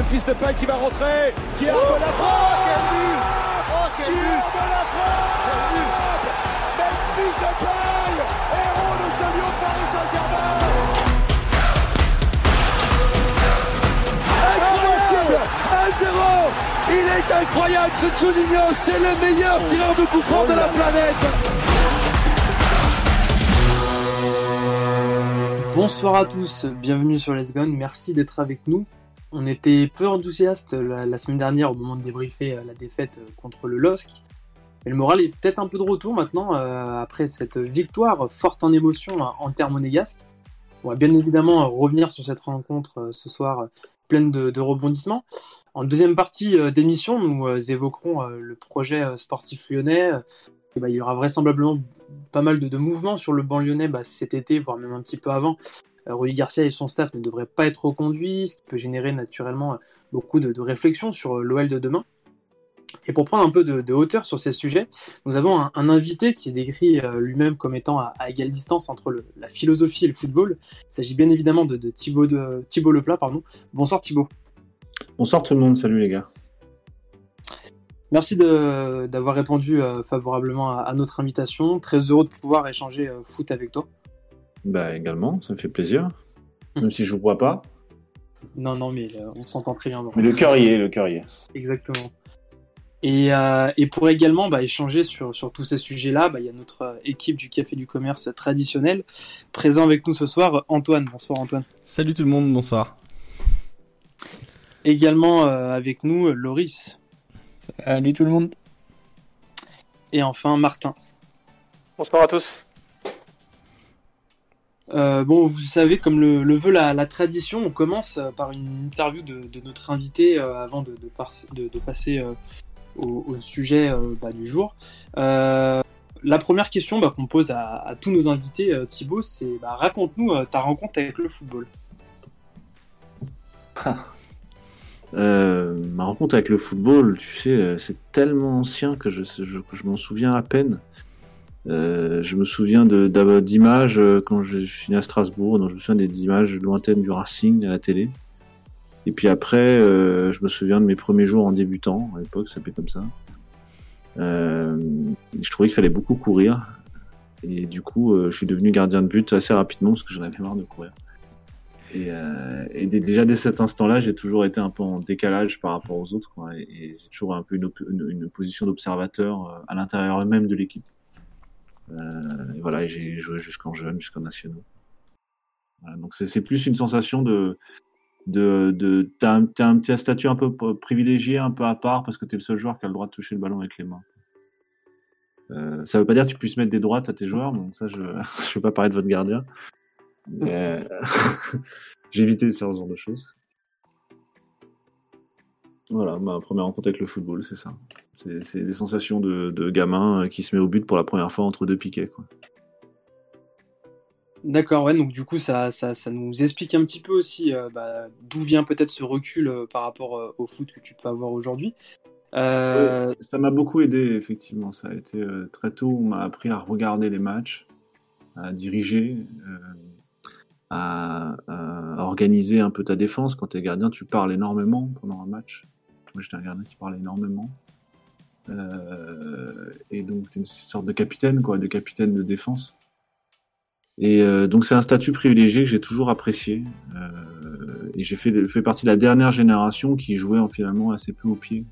Memphis Depay qui va rentrer, qui a oh, la frappe quel but. Oh quel but. La frappe Memphis Depay, héros de ce lieu de Paris Saint-Germain. Incroyable. 1-0 Il est incroyable ce Juninho, c'est le meilleur tireur de coup franc de la planète. Bonsoir à tous, bienvenue sur Les Gone, merci d'être avec nous. On était peu enthousiastes la, semaine dernière au moment de débriefer euh, la défaite euh, contre le LOSC. Mais le moral est peut-être un peu de retour maintenant euh, après cette victoire forte en émotion en terre monégasque. On va bien évidemment revenir sur cette rencontre ce soir pleine de, rebondissements. En deuxième partie d'émission, nous évoquerons le projet sportif lyonnais. Bah, il y aura vraisemblablement pas mal de, mouvements sur le banc lyonnais bah, cet été, voire même un petit peu avant. Euh, Rudy Garcia et son staff ne devraient pas être reconduits, ce qui peut générer naturellement euh, beaucoup de, réflexions sur euh, l'OL de demain. Et pour prendre un peu de, hauteur sur ces sujets, nous avons un, invité qui se décrit lui-même comme étant à, égale distance entre la philosophie et le football. Il s'agit bien évidemment de, Thibaut, de Thibaut Leplat. Pardon. Bonsoir Thibaut. Bonsoir tout le monde, salut les gars. Merci d'avoir répondu favorablement à, notre invitation. Très heureux de pouvoir échanger foot avec toi. Bah également, ça me fait plaisir. Même si je vous vois pas. Non, non, mais euh, on s'entend très bien. Mais le cœur y est, le cœur y est. Exactement. Et, et pour également bah, échanger sur, sur tous ces sujets-là, bah, il y a notre équipe du Café du Commerce traditionnel présent avec nous ce soir, Antoine. Bonsoir Antoine. Salut tout le monde, bonsoir. Également avec nous, Loris. Salut tout le monde. Et enfin, Martin. Bonsoir à tous. Euh, bon, vous savez, comme le, veut la, tradition, on commence euh, par une interview de, notre invité euh, avant de, passer au, sujet bah, du jour. la première question bah, qu'on pose à, tous nos invités, Thibaut, c'est bah, raconte-nous ta rencontre avec le football. Ma rencontre avec le football, tu sais, c'est tellement ancien que je m'en souviens à peine. Euh, je me souviens d'images euh, quand je suis né à Strasbourg, donc je me souviens des images lointaines du Racing à la télé. Et puis après, euh, je me souviens de mes premiers jours en débutant, à l'époque, ça s'appelait comme ça. je trouvais qu'il fallait beaucoup courir. Et du coup, je suis devenu gardien de but assez rapidement parce que j'en avais marre de courir. Et, euh, et, déjà dès cet instant-là, j'ai toujours été un peu en décalage par rapport aux autres, quoi, et, j'ai toujours un peu une, une, position d'observateur euh, à l'intérieur même de l'équipe. Euh, et voilà, j'ai joué jusqu'en jeune, jusqu'en nationaux. Donc c'est plus une sensation de de, de t'as un, un petit statut un peu privilégié, un peu à part, parce que t'es le seul joueur qui a le droit de toucher le ballon avec les mains. Euh, ça veut pas dire que tu puisses mettre des droites à tes joueurs, donc ça je je vais pas parler de votre gardien. Euh, j'ai évité de faire ce genre de choses. Voilà, ma première rencontre avec le football, c'est ça. C'est des sensations de, gamin euh, qui se met au but pour la première fois entre deux piquets. Quoi. D'accord, ouais, donc du coup, ça, ça, nous explique un petit peu aussi euh, bah, d'où vient peut-être ce recul par rapport au foot que tu peux avoir aujourd'hui. Ça m'a beaucoup aidé, effectivement. Ça a été très tôt, on m'a appris à regarder les matchs, à diriger à, organiser un peu ta défense. Quand tu es gardien, tu parles énormément pendant un match. Moi, j'étais un gardien qui parlait énormément. Euh, et donc, tu es une sorte de capitaine, quoi, de capitaine de défense. Et euh, donc, c'est un statut privilégié que j'ai toujours apprécié. Euh, et j'ai fait, fait partie de la dernière génération qui jouait en, finalement assez peu au pied.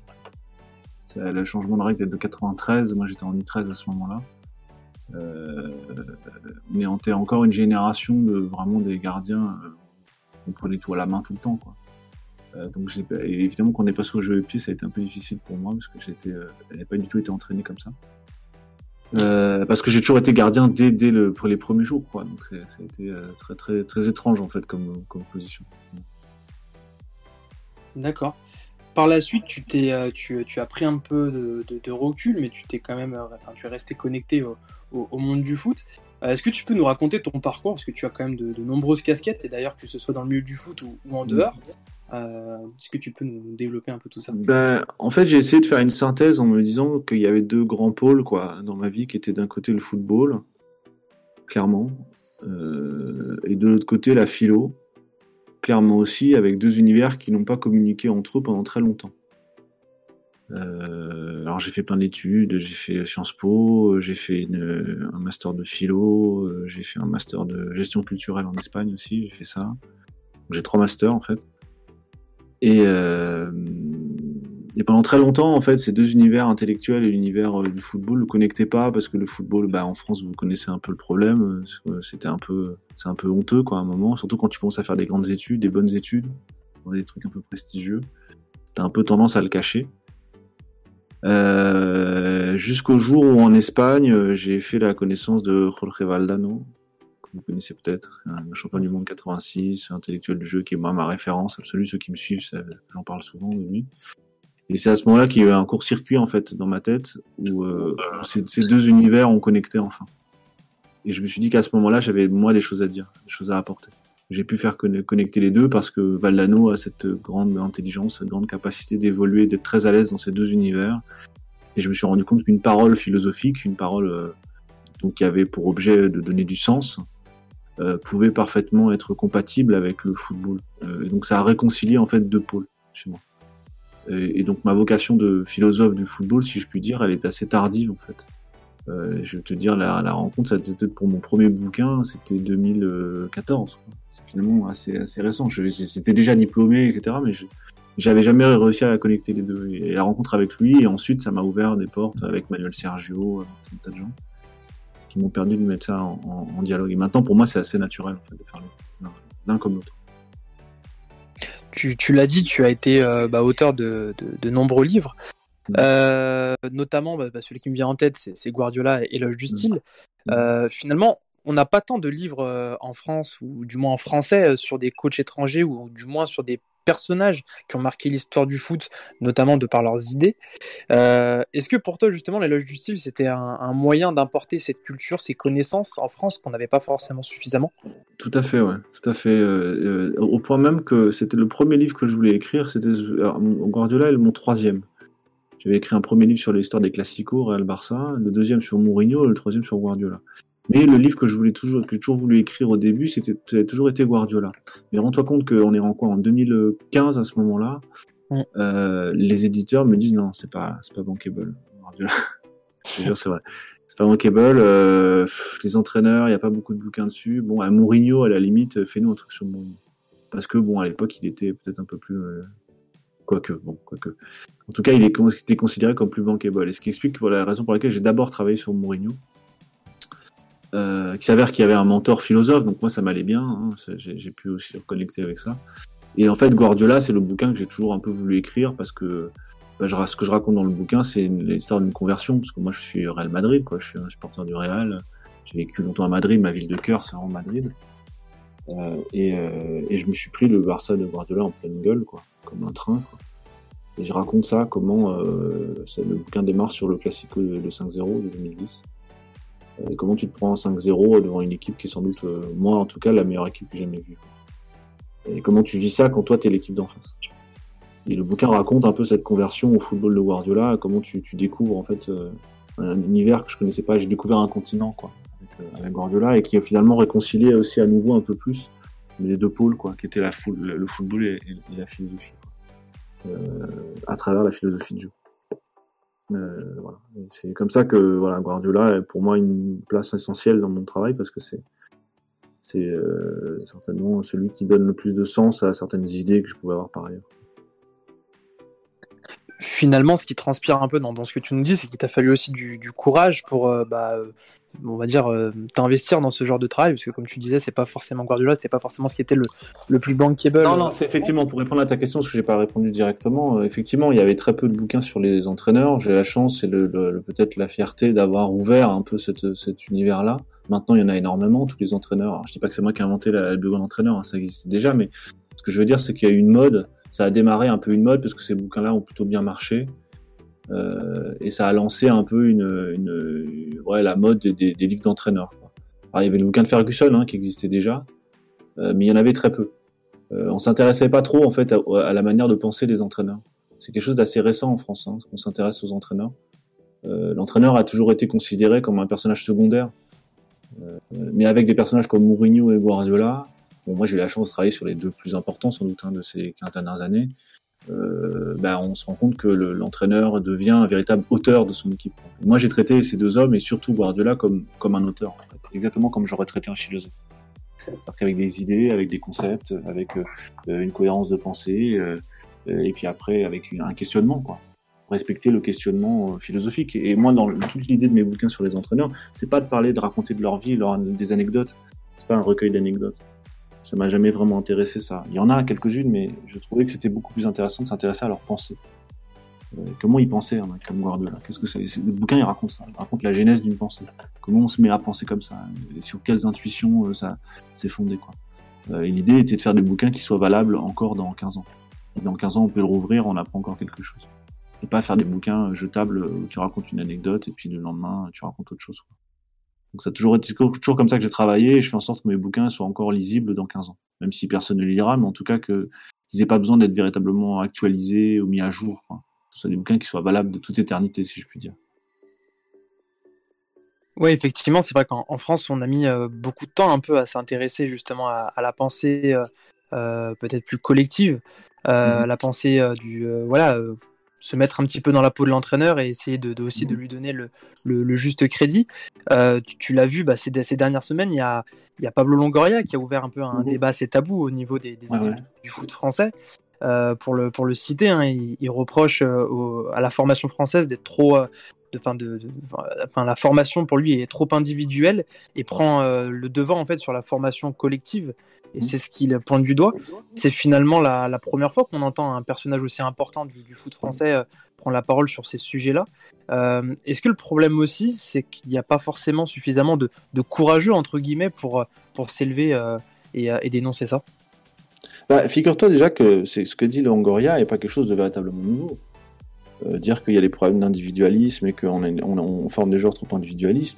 Le changement de règle est de 93. Moi, j'étais en U13 à ce moment-là. Euh, mais on était encore une génération de vraiment des gardiens. Euh, on prenait tout à la main tout le temps, quoi. Euh, donc évidemment quand on est passé au jeu de pied, ça a été un peu difficile pour moi parce que j'étais, n'avais pas du tout été entraîné comme ça. parce que j'ai toujours été gardien dès, dès le, pour les premiers jours, quoi. Donc ça a été très, très, très étrange en fait comme, comme position. D'accord par la suite, tu, t'es, euh, tu, tu, as pris un peu de, recul, mais tu t'es quand même, euh, enfin, tu es resté connecté au, monde du foot. Euh, est-ce que tu peux nous raconter ton parcours? Parce que tu as quand même de, nombreuses casquettes, et d'ailleurs, que ce soit dans le milieu du foot ou, en dehors. Est-ce que tu peux nous développer un peu tout ça? Ben, En fait, j'ai essayé de faire une synthèse en me disant qu'il y avait deux grands pôles quoi, dans ma vie, qui étaient d'un côté le football, clairement, et de l'autre côté la philo. clairement aussi avec deux univers qui n'ont pas communiqué entre eux pendant très longtemps. Euh, alors j'ai fait plein d'études, j'ai fait Sciences Po, j'ai fait un master de philo, euh, j'ai fait un master de gestion culturelle en Espagne aussi, j'ai fait ça. J'ai trois masters en fait. Et, euh, et pendant très longtemps, en fait, ces deux univers intellectuels et l'univers euh, du football ne connectaient pas parce que le football, bah, en France, vous connaissez un peu le problème. euh, C'était un peu, c'est un peu honteux, quoi, à un moment. Surtout quand tu commences à faire des grandes études, des bonnes études, des trucs un peu prestigieux. T'as un peu tendance à le cacher. Euh, Jusqu'au jour où en Espagne, euh, j'ai fait la connaissance de Jorge Valdano, vous connaissez peut-être, un champion du monde 86, intellectuel du jeu qui est moi ma référence absolue. Ceux qui me suivent, j'en parle souvent de lui. Et c'est à ce moment-là qu'il y a eu un court-circuit en fait dans ma tête où, euh, ces, ces deux univers ont connecté enfin. Et je me suis dit qu'à ce moment-là, j'avais moi des choses à dire, des choses à apporter. J'ai pu faire conne- connecter les deux parce que Valdano a cette grande intelligence, cette grande capacité d'évoluer, d'être très à l'aise dans ces deux univers. Et je me suis rendu compte qu'une parole philosophique, une parole euh, donc qui avait pour objet de donner du sens, euh, pouvait parfaitement être compatible avec le football. Euh, et donc ça a réconcilié en fait deux pôles chez moi. Et, donc ma vocation de philosophe du football, si je puis dire, elle est assez tardive en fait. Euh, je vais te dire, la, la rencontre, ça c'était pour mon premier bouquin, c'était 2014. quoi. C'est finalement assez, assez récent. J'étais déjà diplômé, etc. Mais j'avais jamais réussi à connecter les deux. Et la rencontre avec lui, et ensuite, ça m'a ouvert des portes avec Manuel Sergio, avec un tas de gens qui m'ont permis de mettre ça en, en- en dialogue. Et maintenant, pour moi, c'est assez naturel en fait, de faire l'un- comme l'autre. Tu, tu l'as dit, tu as été euh, bah, auteur de, de- de nombreux livres, Mm. Euh, notamment bah, bah, celui qui me vient en tête, c'est Guardiola et Éloge du style. Mm. Euh, finalement, on n'a pas tant de livres en France, ou du moins en français, sur des coachs étrangers, ou du moins sur des personnages qui ont marqué l'histoire du foot, notamment de par leurs idées. Euh, Est-ce que pour toi, justement, l'éloge du style, c'était un, moyen d'importer cette culture, ces connaissances en France qu'on n'avait pas forcément suffisamment? Tout à fait, ouais, tout à fait. euh, euh, au point même que c'était le premier livre que je voulais écrire. C'était Guardiola est mon troisième. J'avais écrit un premier livre sur l'histoire des classicos, Real Barça, le deuxième sur Mourinho, le troisième sur Guardiola. Mais le livre que je voulais toujours, que j'ai toujours voulu écrire au début, c'était ça a toujours été Guardiola. Mais rends-toi compte qu'on est en quoi en 2015 à ce moment-là. Mm. euh, les éditeurs me disent non, c'est pas, c'est pas bankable. Guardiola. c'est vrai. C'est pas bankable. Euh, les entraîneurs, il n'y a pas beaucoup de bouquins dessus. Bon, à Mourinho, à la limite, fais-nous un truc sur Mourinho. Parce que bon, à l'époque, il était peut-être un peu plus, euh, quoique, bon, quoique. En tout cas, il était considéré comme plus bankable. Et ce qui explique pour la raison pour laquelle j'ai d'abord travaillé sur Mourinho. Euh, qui s'avère qu'il y avait un mentor philosophe, donc moi ça m'allait bien, hein, j'ai pu aussi reconnecter avec ça. Et en fait, Guardiola, c'est le bouquin que j'ai toujours un peu voulu écrire parce que bah, je, ce que je raconte dans le bouquin, c'est l'histoire d'une conversion, parce que moi je suis Real Madrid, quoi, je suis un supporter du Real. J'ai vécu longtemps à Madrid, ma ville de cœur, c'est vraiment Madrid. Euh, et, euh, et je me suis pris le Barça de Guardiola en pleine gueule, quoi, comme un train. Quoi. Et je raconte ça, comment euh, ça- le bouquin démarre sur le Classico de 5-0 de 2010. Comment tu te prends 5-0 devant une équipe qui est sans doute, euh, moi en tout cas, la meilleure équipe que j'ai jamais vue. Et comment tu vis ça quand toi t'es l'équipe d'en face? Et le bouquin raconte un peu cette conversion au football de Guardiola, comment tu, tu découvres en fait euh, un univers que je connaissais pas. J'ai découvert un continent quoi avec, euh, avec Guardiola et qui a finalement réconcilié aussi à nouveau un peu plus les deux pôles quoi, qui étaient la le football et, la philosophie, à travers la philosophie de jeu. Euh, voilà. C'est comme ça que voilà, Guardiola est pour moi une place essentielle dans mon travail parce que c'est c'est euh, certainement celui qui donne le plus de sens à certaines idées que je pouvais avoir par ailleurs. Finalement, ce qui transpire un peu dans, ce que tu nous dis, c'est qu'il t'a fallu aussi du, courage pour, euh, bah, euh, on va dire, euh, t'investir dans ce genre de travail, parce que comme tu disais, c'est pas forcément Guardiola, c'était pas forcément ce qui était le, le plus bankable. Non, non, c'est effectivement pour répondre à ta question, parce que j'ai pas répondu directement. effectivement, il y avait très peu de bouquins sur les entraîneurs. J'ai la chance et peut-être la fierté d'avoir ouvert un peu cet univers-là. Maintenant, il y en a énormément. Tous les entraîneurs. Alors, je dis pas que c'est moi qui ai inventé la, le bureau d'entraîneur, hein, ça existait déjà, mais ce que je veux dire, c'est qu'il y a eu une mode. Ça a démarré un peu une mode parce que ces bouquins-là ont plutôt bien marché. Euh, et ça a lancé un peu une, une, ouais, la mode des, des- des livres d'entraîneurs. il y avait le bouquin de Ferguson hein, qui existait déjà, euh, mais il y en avait très peu. Euh, on s'intéressait pas trop en fait à, à la manière de penser des entraîneurs. C'est quelque chose d'assez récent en France, hein, qu'on s'intéresse aux entraîneurs. Euh, L'entraîneur a toujours été considéré comme un personnage secondaire, Euh, mais avec des personnages comme Mourinho et Guardiola, bon, moi j'ai eu la chance de travailler sur les deux plus importants sans doute hein, de ces 15 dernières années, euh, bah, on se rend compte que l'entraîneur devient un véritable auteur de son équipe. Moi j'ai traité ces deux hommes et surtout Guardiola comme, comme un auteur, exactement comme j'aurais traité un philosophe. Avec des idées, avec des concepts, avec euh, une cohérence de pensée, euh, et puis après avec un questionnement. quoi respecter le questionnement euh, philosophique. Et moi, dans toute l'idée de mes bouquins sur les entraîneurs, c'est pas de parler, de raconter de leur vie, des anecdotes. C'est pas un recueil d'anecdotes. Ça m'a jamais vraiment intéressé ça. Il y en a quelques-unes, mais je trouvais que c'était beaucoup plus intéressant de s'intéresser à leur pensée. Euh, comment ils pensaient, hein, comme Guardiola Qu'est-ce que Le bouquin, il raconte ça. Il raconte la genèse d'une pensée. Comment on se met à penser comme ça? Et Sur quelles intuitions euh, ça s'est fondé, quoi. et l'idée était de faire des bouquins qui soient valables encore dans 15 ans. Dans 15 ans, on peut le rouvrir, on apprend encore quelque chose et pas faire des bouquins jetables où tu racontes une anecdote et puis le lendemain tu racontes autre chose. Donc ça a toujours été toujours comme ça que j'ai travaillé et je fais en sorte que mes bouquins soient encore lisibles dans 15 ans. Même si personne ne les lira, mais en tout cas qu'ils n'aient pas besoin d'être véritablement actualisés ou mis à jour. Quoi. Que ce soit des bouquins qui soient valables de toute éternité, si je puis dire. Oui, effectivement, c'est vrai qu'en France, on a mis euh, beaucoup de temps un peu à s'intéresser justement à, la pensée euh, euh, peut-être plus collective, mmh la pensée du voilà se mettre un petit peu dans la peau de l'entraîneur et essayer de, aussi de mmh. lui donner le, le, juste crédit. Euh, tu, l'as vu bah, ces, ces, dernières semaines, il y a, y a, Pablo Longoria qui a ouvert un peu un mmh. débat assez tabou au niveau des, des équipes du foot français. Euh, pour, le, pour le citer, hein, il, reproche euh, à la formation française d'être trop, de, fin de, enfin, la formation pour lui est trop individuelle et prend euh, le devant en fait sur la formation collective. Et mmh. c'est ce qu'il pointe du doigt. C'est finalement la, première fois qu'on entend un personnage aussi important du, foot français euh, prendre la parole sur ces sujets-là. Euh, est-ce que le problème aussi, c'est qu'il n'y a pas forcément suffisamment de, courageux entre guillemets pour, pour s'élever et, et, dénoncer ça? Bah, Figure-toi déjà que c'est ce que dit Longoria n'est pas quelque chose de véritablement nouveau. Euh, dire qu'il y a des problèmes d'individualisme et qu'on on, forme des joueurs trop individualistes.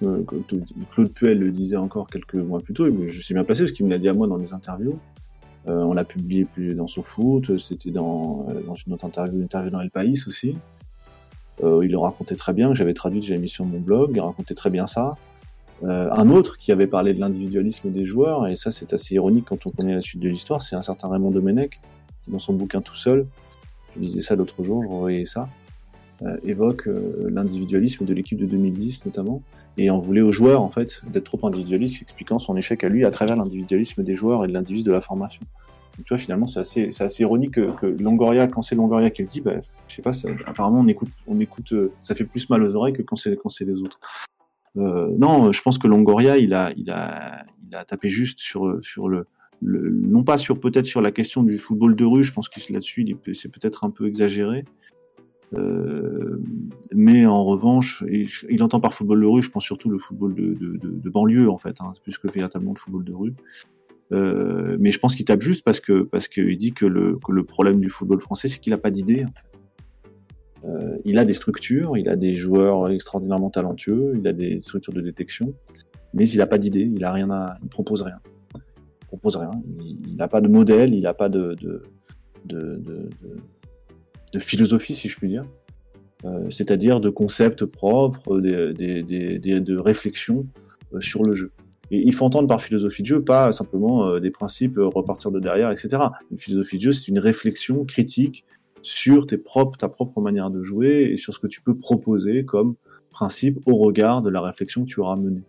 Claude Puel le disait encore quelques mois plus tôt, et je suis bien placé parce qu'il me l'a dit à moi dans des interviews. Euh, on l'a publié plus dans son foot, c'était dans, euh, dans une autre interview, une interview dans El País aussi. il le racontait très bien, j'avais traduit, j'avais mis sur mon blog, il racontait très bien ça. un autre qui avait parlé de l'individualisme des joueurs, et ça c'est assez ironique quand on connaît la suite de l'histoire, c'est un certain Raymond Domenech, dans son bouquin tout seul, je lisais ça l'autre jour, je revoyais ça, euh, évoque euh, l'individualisme de l'équipe de 2010 notamment, et en voulait aux joueurs en fait d'être trop individualistes, expliquant son échec à lui à travers l'individualisme des joueurs et de l'individu de la formation. Tu vois, finalement, c'est assez, c'est assez ironique que, que, Longoria, quand c'est Longoria qui le dit, bah, je sais pas, apparemment on écoute, on écoute, euh, ça fait plus mal aux oreilles que quand c'est, quand c'est les autres. Euh, non, je pense que Longoria, il a, il a, il a tapé juste sur, sur le, le non pas sur peut-être sur la question du football de rue. Je pense que là-dessus, c'est peut-être un peu exagéré. Euh, mais en revanche, il, entend par football de rue, je pense surtout le football de, de, de, banlieue en fait, hein, plus que véritablement le football de rue. Euh, mais je pense qu'il tape juste parce que parce qu'il dit que le, que le problème du football français, c'est qu'il n'a pas d'idée. Euh, il a des structures, il a des joueurs extraordinairement talentueux, il a des structures de détection, mais il n'a pas d'idée, il a rien à, il propose rien, il propose rien. Il n'a pas de modèle, il n'a pas de, de, de, de de philosophie, si je puis dire, euh, c'est-à-dire de concepts propres, de, de réflexions euh, sur le jeu. Et il faut entendre par philosophie de jeu, pas simplement euh, des principes repartir de derrière, etc. Une philosophie de jeu, c'est une réflexion critique sur tes propres, ta propre manière de jouer et sur ce que tu peux proposer comme principe au regard de la réflexion que tu auras menée.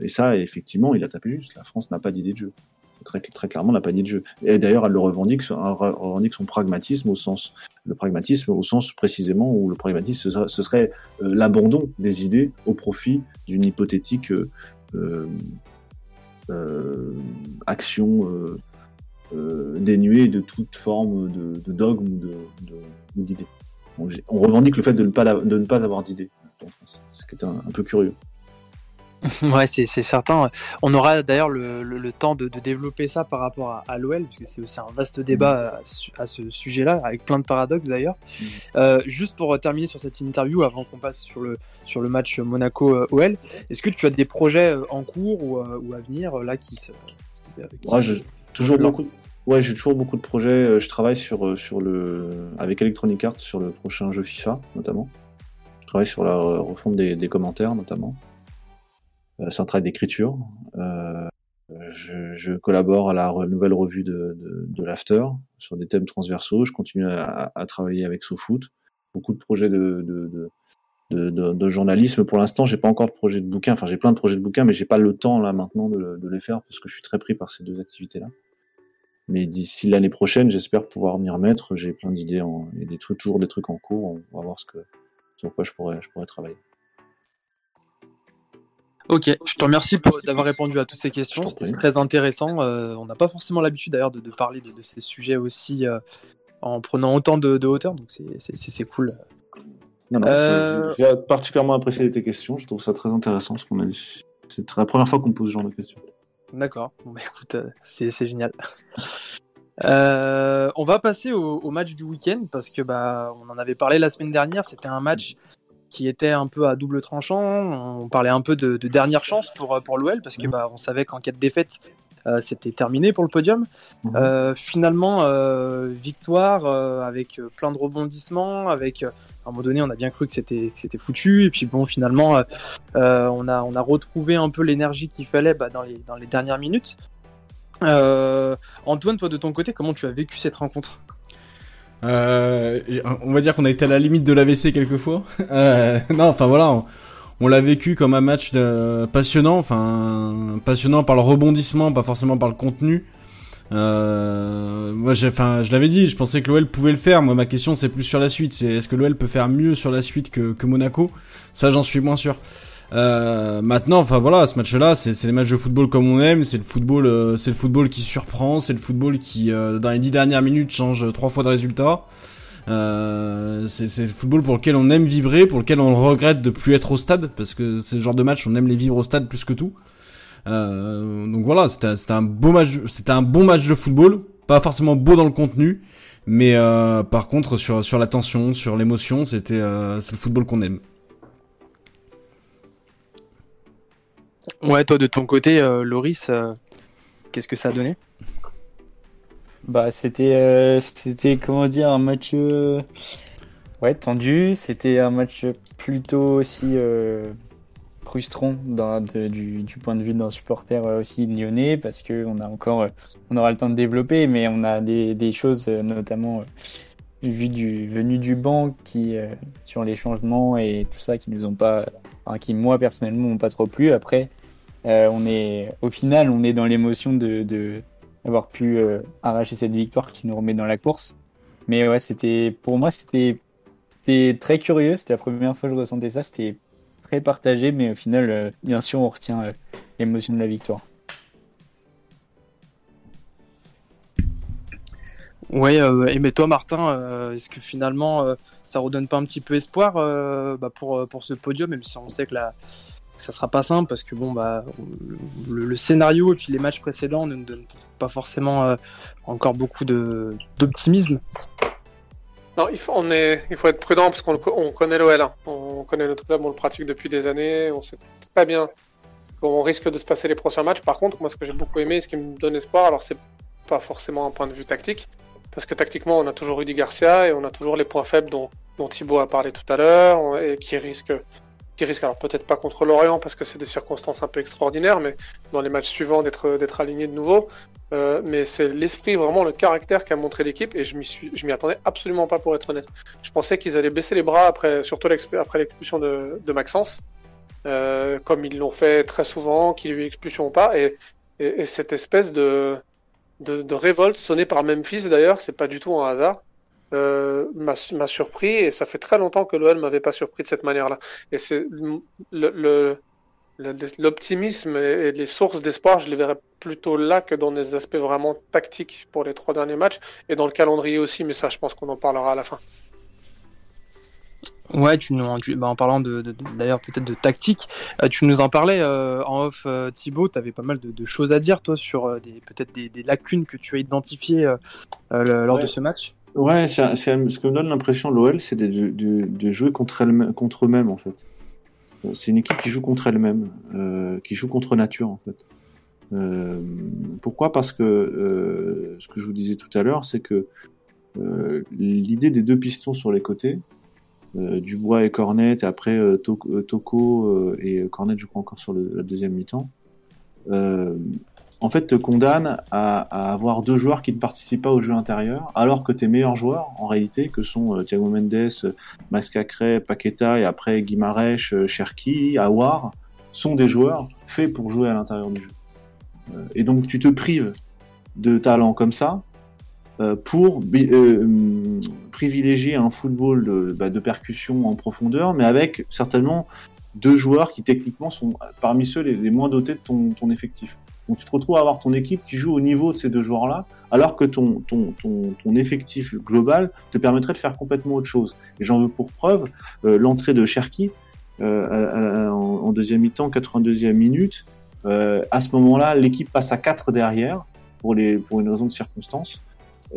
et ça, effectivement, il a tapé juste. La France n'a pas d'idée de jeu très, clairement pas dit de jeu. Et d'ailleurs, elle le revendique, revendique son pragmatisme au sens, le pragmatisme au sens précisément où le pragmatisme ce serait, euh, l'abandon des idées au profit d'une hypothétique euh, euh, action dénuée de toute forme de, dogme ou d'idée. On, revendique le fait de ne pas, avoir d'idée. Ce qui est un peu curieux. Ouais, c'est certain. On aura d'ailleurs le, temps de, développer ça par rapport à, l'OL, puisque c'est aussi un vaste débat à, ce sujet-là, avec plein de paradoxes d'ailleurs. Mm. Euh, juste pour terminer sur cette interview, avant qu'on passe sur le, sur le match Monaco-OL, est-ce que tu as des projets euh, en cours ou, euh, ou à venir là qui se. ouais, toujours beaucoup. Ouais, j'ai toujours beaucoup de projets. Je travaille sur, sur le, avec Electronic Arts sur le prochain jeu FIFA, notamment. Je travaille sur la refonte des commentaires, notamment. Euh, un travail d'écriture. Euh, je, je, collabore à la nouvelle revue de, de, de l'After sur des thèmes transversaux. Je continue à, à travailler avec SoFoot. Beaucoup de projets de, de, de, de journalisme. Pour l'instant, j'ai pas encore de projet de bouquin. Enfin, j'ai plein de projets de bouquin, mais j'ai pas le temps là maintenant de, de les faire parce que je suis très pris par ces deux activités-là. Mais d'ici l'année prochaine, j'espère pouvoir m'y remettre. J'ai plein d'idées, et des trucs, toujours des trucs en cours. On va voir ce que, sur quoi je pourrais, je pourrais travailler. Ok, je te remercie d'avoir répondu à toutes ces questions. C'était très intéressant. Euh, on n'a pas forcément l'habitude d'ailleurs de, de, parler de, de, ces sujets aussi euh, en prenant autant de, de hauteur, donc c'est cool. Non, non, euh... J'ai particulièrement apprécié tes questions. Je trouve ça très intéressant ce qu'on a dit. C'est la première fois qu'on me pose ce genre de questions. D'accord. Bon, bah, écoute, c'est génial. On va passer au, au match du week-end parce que bah on en avait parlé la semaine dernière. C'était un match qui était un peu à double tranchant. On parlait un peu de, de dernière chance pour pour l'OL parce que bah on savait qu'en cas de défaite euh, c'était terminé pour le podium. Mhm. Euh, finalement, euh, victoire euh, avec plein de rebondissements, avec à un moment donné, on a bien cru que c'était foutu, et puis bon, finalement, on a on a retrouvé un peu l'énergie qu'il fallait bah, dans les dans les dernières minutes. Antoine, toi de ton côté, comment tu as vécu cette rencontre? Euh, on va dire qu'on a été à la limite de l'AVC quelquefois. Euh, non, enfin voilà, on, l'a vécu comme un match de, passionnant, enfin passionnant par le rebondissement, pas forcément par le contenu. Euh, moi, j'ai, enfin, je l'avais dit, je pensais que l'OL pouvait le faire. Moi, ma question, c'est plus sur la suite. C'est est-ce que l'OL peut faire mieux sur la suite que, que Monaco? Ça, j'en suis moins sûr. Euh, maintenant, enfin voilà, ce match-là, c'est, les matchs de football comme on aime. C'est le football, euh, c'est le football qui surprend. C'est le football qui, euh, dans les dix dernières minutes, change trois fois de résultat. Euh, c'est, le football pour lequel on aime vibrer, pour lequel on regrette de plus être au stade, parce que c'est le genre de match on aime les vivre au stade plus que tout. Euh, donc voilà, c'était, un beau match, c'était un bon match de football, pas forcément beau dans le contenu, mais par contre sur sur la tension, sur l'émotion, c'était c'est le football qu'on aime. Ouais, toi de ton côté, euh, Loris, euh, qu'est-ce que ça a donné? Bah, c'était, euh, c'était comment dire, un match ouais tendu. C'était un match plutôt aussi frustrant du, du point de vue d'un supporter aussi lyonnais parce que on a encore, on aura le temps de développer, mais on a des, des choses notamment vu du venu du banc qui sur les changements et tout ça qui nous ont pas, enfin, qui moi personnellement m'ont pas trop plu. Après, euh, on est au final, on est dans l'émotion de, pu euh, arracher cette victoire qui nous remet dans la course. Mais ouais, c'était pour moi c'était très curieux. C'était la première fois que je ressentais ça. C'était très partagé, mais au final, euh, bien sûr, on retient l'émotion de la victoire. Ouais, et mais toi, Martin, est-ce que finalement, ça redonne pas un petit peu espoir euh, bah, pour pour ce podium, même si on sait que la que ça sera pas simple parce que bon bah le, scénario et puis les matchs précédents ne nous donnent pas forcément euh, encore beaucoup d'optimisme. Non, il faut, on est, il faut être prudent parce qu'on connaît l'OL. hein. On connaît notre club, on le pratique depuis des années. On sait très bien qu'on risque de se passer les prochains matchs. Par contre, moi, ce que j'ai beaucoup aimé, ce qui me donne espoir, alors c'est pas forcément un point de vue tactique, parce que tactiquement, on a toujours Rudy Garcia et on a toujours les points faibles dont, dont Thibaut a parlé tout à l'heure et qui risquent, qui risquent, alors peut-être pas contre l'Orient parce que c'est des circonstances un peu extraordinaires, mais dans les matchs suivants d'être d'être aligné de nouveau. Euh, mais c'est l'esprit, vraiment le caractère qu'a montré l'équipe et je m'y attendais absolument pas pour être honnête. Je pensais qu'ils allaient baisser les bras après, surtout après l'expulsion de, de Maxence, euh, comme ils l'ont fait très souvent, qu'il y ait eu expulsion ou pas, et, et cette espèce de, de, révolte sonnée par Memphis d'ailleurs, c'est pas du tout un hasard, euh, m'a surpris et ça fait très longtemps que l'OL m'avait pas surpris de cette manière-là. Et c'est le, le, le- l'optimisme et et les sources d'espoir, je les verrais plutôt là que dans des aspects vraiment tactiques pour les trois derniers matchs et dans le calendrier aussi, mais ça, je pense qu'on en parlera à la fin. Ouais, tu nous, tu- bah, en parlant de, d'ailleurs peut-être de tactique, euh, tu nous en parlais euh, en off, euh, Thibaut. Tu avais pas mal de, de choses à dire toi sur euh, des peut-être des, des lacunes que tu as identifiées euh, le- lors Ouais. de ce match? Ouais, c'est, c'est- ce que me donne l'impression l'OL, c'est de, de, de jouer contre, elle, contre eux-mêmes en fait. C'est une équipe qui joue contre elle-même, qui joue contre nature en fait. Pourquoi? Parce que ce que je vous disais tout à l'heure, c'est que l'idée des deux pistons sur les côtés, Dubois et Cornet, et après euh, euh, Toko euh, et Cornet, je crois encore sur le, la deuxième mi-temps, euh, en fait, te condamne à, à avoir deux joueurs qui ne participent pas au jeu intérieur, alors que tes meilleurs joueurs, en réalité, que sont euh, Thiago Mendes, euh, Max Cacré, Paqueta et après Guimarães, euh, Cherki, Awar, sont des joueurs faits pour jouer à l'intérieur du jeu. Euh, et donc, tu te prives de talents comme ça euh, pour euh, privilégier un football de, bah, percussion en profondeur, mais avec certainement deux joueurs qui techniquement sont parmi ceux les, moins dotés de ton, effectif. Donc tu te retrouves à avoir ton équipe qui joue au niveau de ces deux joueurs-là, alors que ton, ton, ton, effectif global te permettrait de faire complètement autre chose. Et j'en veux pour preuve euh, l'entrée de Cherki euh, en deuxième mi-temps, 82e minute. Euh, à ce moment-là, l'équipe passe à 4 derrière pour, les, pour une raison de circonstance.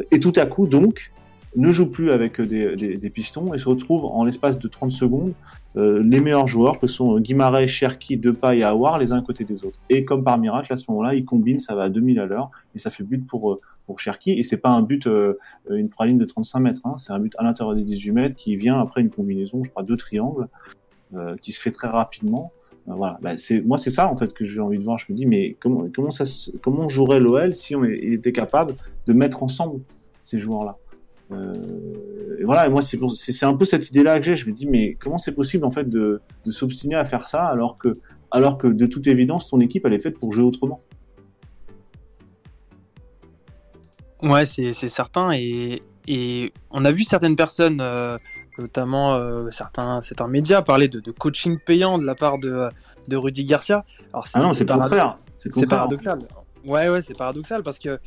Et tout à coup, donc, ne joue plus avec des, des, pistons et se retrouve en l'espace de 30 secondes euh, les meilleurs joueurs que sont Guimarães, Cherki, Depay et Awar les uns à côté des autres. Et comme par miracle, à ce moment-là, ils combinent, ça va à 2000 à l'heure et ça fait but pour euh, pour Cherki. Et c'est pas un but euh, une praline de 35 mètres, hein, c'est un but à l'intérieur des 18 mètres qui vient après une combinaison, je crois, deux triangles euh, qui se fait très rapidement. Euh, voilà, bah, moi c'est ça en fait que j'ai envie de voir. Je me dis mais comment comment jouerait l'OL si on était capable de mettre ensemble ces joueurs-là? Euh, et voilà, et moi c'est un peu cette idée-là que j'ai. Je me dis mais comment c'est possible en fait de, de s'obstiner à faire ça alors que alors que de toute évidence ton équipe elle est faite pour jouer autrement? Ouais, c'est certain. Et, et on a vu certaines personnes, euh, notamment euh, certains, certains médias, parler de, de coaching payant de la part de, de Rudy Garcia. Alors, Ah non, c'est le parado- contraire. C'est paradoxal. Ouais, ouais, c'est paradoxal parce que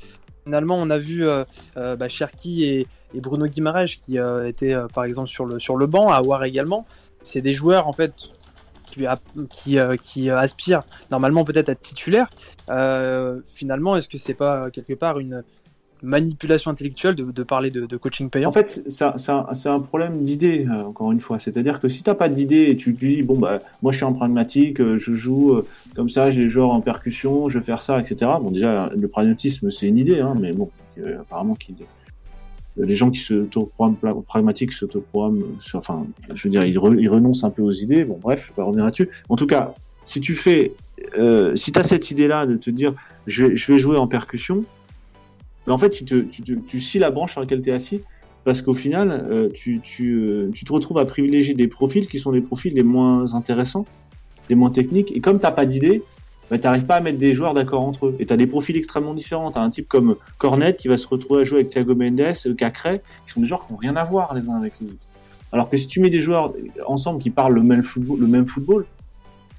finalement, on a vu euh, euh, bah, Cherki et, Bruno Guimaraes qui euh, étaient par exemple sur le, sur le banc, à War également. C'est des joueurs en fait qui, qui, qui aspirent normalement peut-être à être titulaires. Euh, finalement, est-ce que c'est pas quelque part une manipulation intellectuelle de, parler de, coaching payant En fait, c'est un, problème d'idée, euh, encore une fois. C'est-à-dire que si t'as pas d'idée et tu te dis, bon, bah, moi je suis en pragmatique, euh, je joue euh, comme ça, j'ai les joueurs en percussion, je vais faire ça, etc. Bon, déjà, le pragmatisme, c'est une idée, hein, mais bon, apparemment, les gens qui se programment pragmatiques s'autoprogramment, enfin, je veux dire, ils, re- ils renoncent un peu aux idées. Bon, bref, je vais revenir là-dessus. En tout cas, si tu fais, si t'as cette idée-là de te dire, je vais jouer en percussion, en fait, tu, te, tu, tu la branche sur laquelle tu es assis parce qu'au final, euh, tu, tu, euh, tu te retrouves à privilégier des profils qui sont les profils les moins intéressants, les moins techniques. Et comme t'as pas d'idée, bah, t'arrives pas à mettre des joueurs d'accord entre eux. Et t'as des profils extrêmement différents. T'as un type comme Cornet qui va se retrouver à jouer avec Thiago Mendes, euh, Cacré, qui sont des joueurs qui n'ont rien à voir les uns avec les autres. Alors que si tu mets des joueurs ensemble qui parlent le même football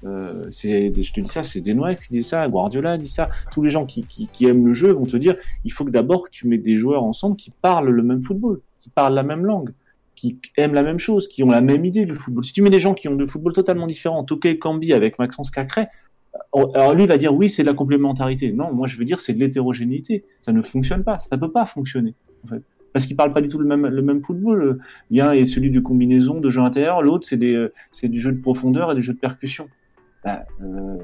euh, c'est, je te dis ça, c'est Desnoix qui dit ça, Guardiola dit ça. Tous les gens qui, qui, qui aiment le jeu vont te dire, il faut que d'abord tu mets des joueurs ensemble qui parlent le même football, qui parlent la même langue, qui aiment la même chose, qui ont la même idée du football. Si tu mets des gens qui ont de football totalement différent, Tokay Cambi avec Maxence Cacré, alors lui va dire oui c'est de la complémentarité. Non, moi je veux dire c'est de l'hétérogénéité. Ça ne fonctionne pas, ça peut pas fonctionner en fait. Parce qu'ils parlent pas du tout le même le même football. Il y a un est celui de combinaison, de jeu intérieur, l'autre c'est des c'est du jeu de profondeur et du jeu de percussion. Bah, euh,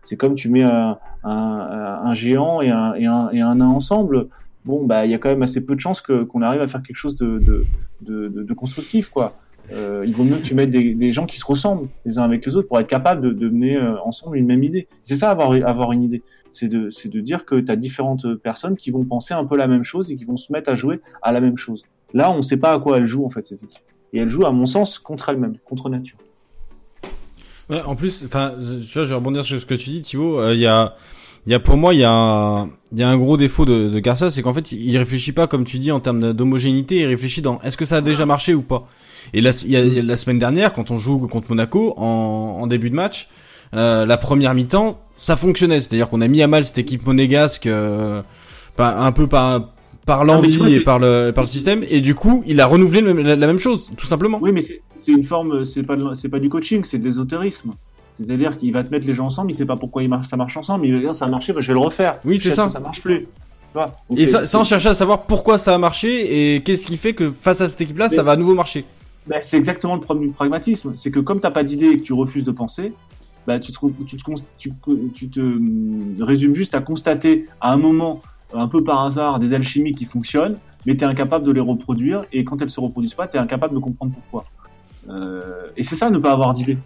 c'est comme tu mets un, un, un géant et un, et, un, et un nain ensemble. Bon, bah, il y a quand même assez peu de chances qu'on arrive à faire quelque chose de, de, de, de, constructif, quoi. Euh, il vaut mieux que tu mettes des, des gens qui se ressemblent les uns avec les autres pour être capable de, de mener euh, ensemble une même idée. C'est ça, avoir, avoir une idée. C'est de, de dire que tu as différentes personnes qui vont penser un peu la même chose et qui vont se mettre à jouer à la même chose. Là, on ne sait pas à quoi elles jouent, en fait, cette équipe. Et elles jouent, à mon sens, contre elles-mêmes, contre nature. Ouais, en plus, enfin, tu vois, je vais rebondir sur ce que tu dis, Thibaut. Il y a, il y a pour moi, il y a, un, il y a un gros défaut de, de Garcia, c'est qu'en fait, il réfléchit pas comme tu dis en termes d'homogénéité, il réfléchit dans est-ce que ça a déjà marché ou pas. Et la, il y a, il y a la semaine dernière, quand on joue contre Monaco en, en début de match, euh, la première mi-temps, ça fonctionnait, c'est-à-dire qu'on a mis à mal cette équipe monégasque, euh, un peu par par l'envie et par le par le système, et du coup, il a renouvelé la, la, même chose, tout simplement. Oui, mais c'est une forme, c'est pas c'est pas du coaching, c'est de l'ésotérisme. C'est-à-dire qu'il va te mettre les gens ensemble, il sait pas pourquoi il marche, ça marche ensemble, il va dire ça a marché, bah, je vais le refaire. Oui, c'est ça. Ça marche plus. Voilà. Et ça, sans chercher à savoir pourquoi ça a marché et qu'est-ce qui fait que face à cette équipe-là, ça va à nouveau marcher. Bah, c'est exactement le problème du pragmatisme. C'est que comme t'as pas d'idée et que tu refuses de penser, bah, tu, te, tu, te, tu, tu te résumes juste à constater à un moment, un peu par hasard, des alchimies qui fonctionnent, mais tu es incapable de les reproduire, et quand elles se reproduisent pas, tu es incapable de comprendre pourquoi. Euh, et c'est ça, ne pas avoir d'idée.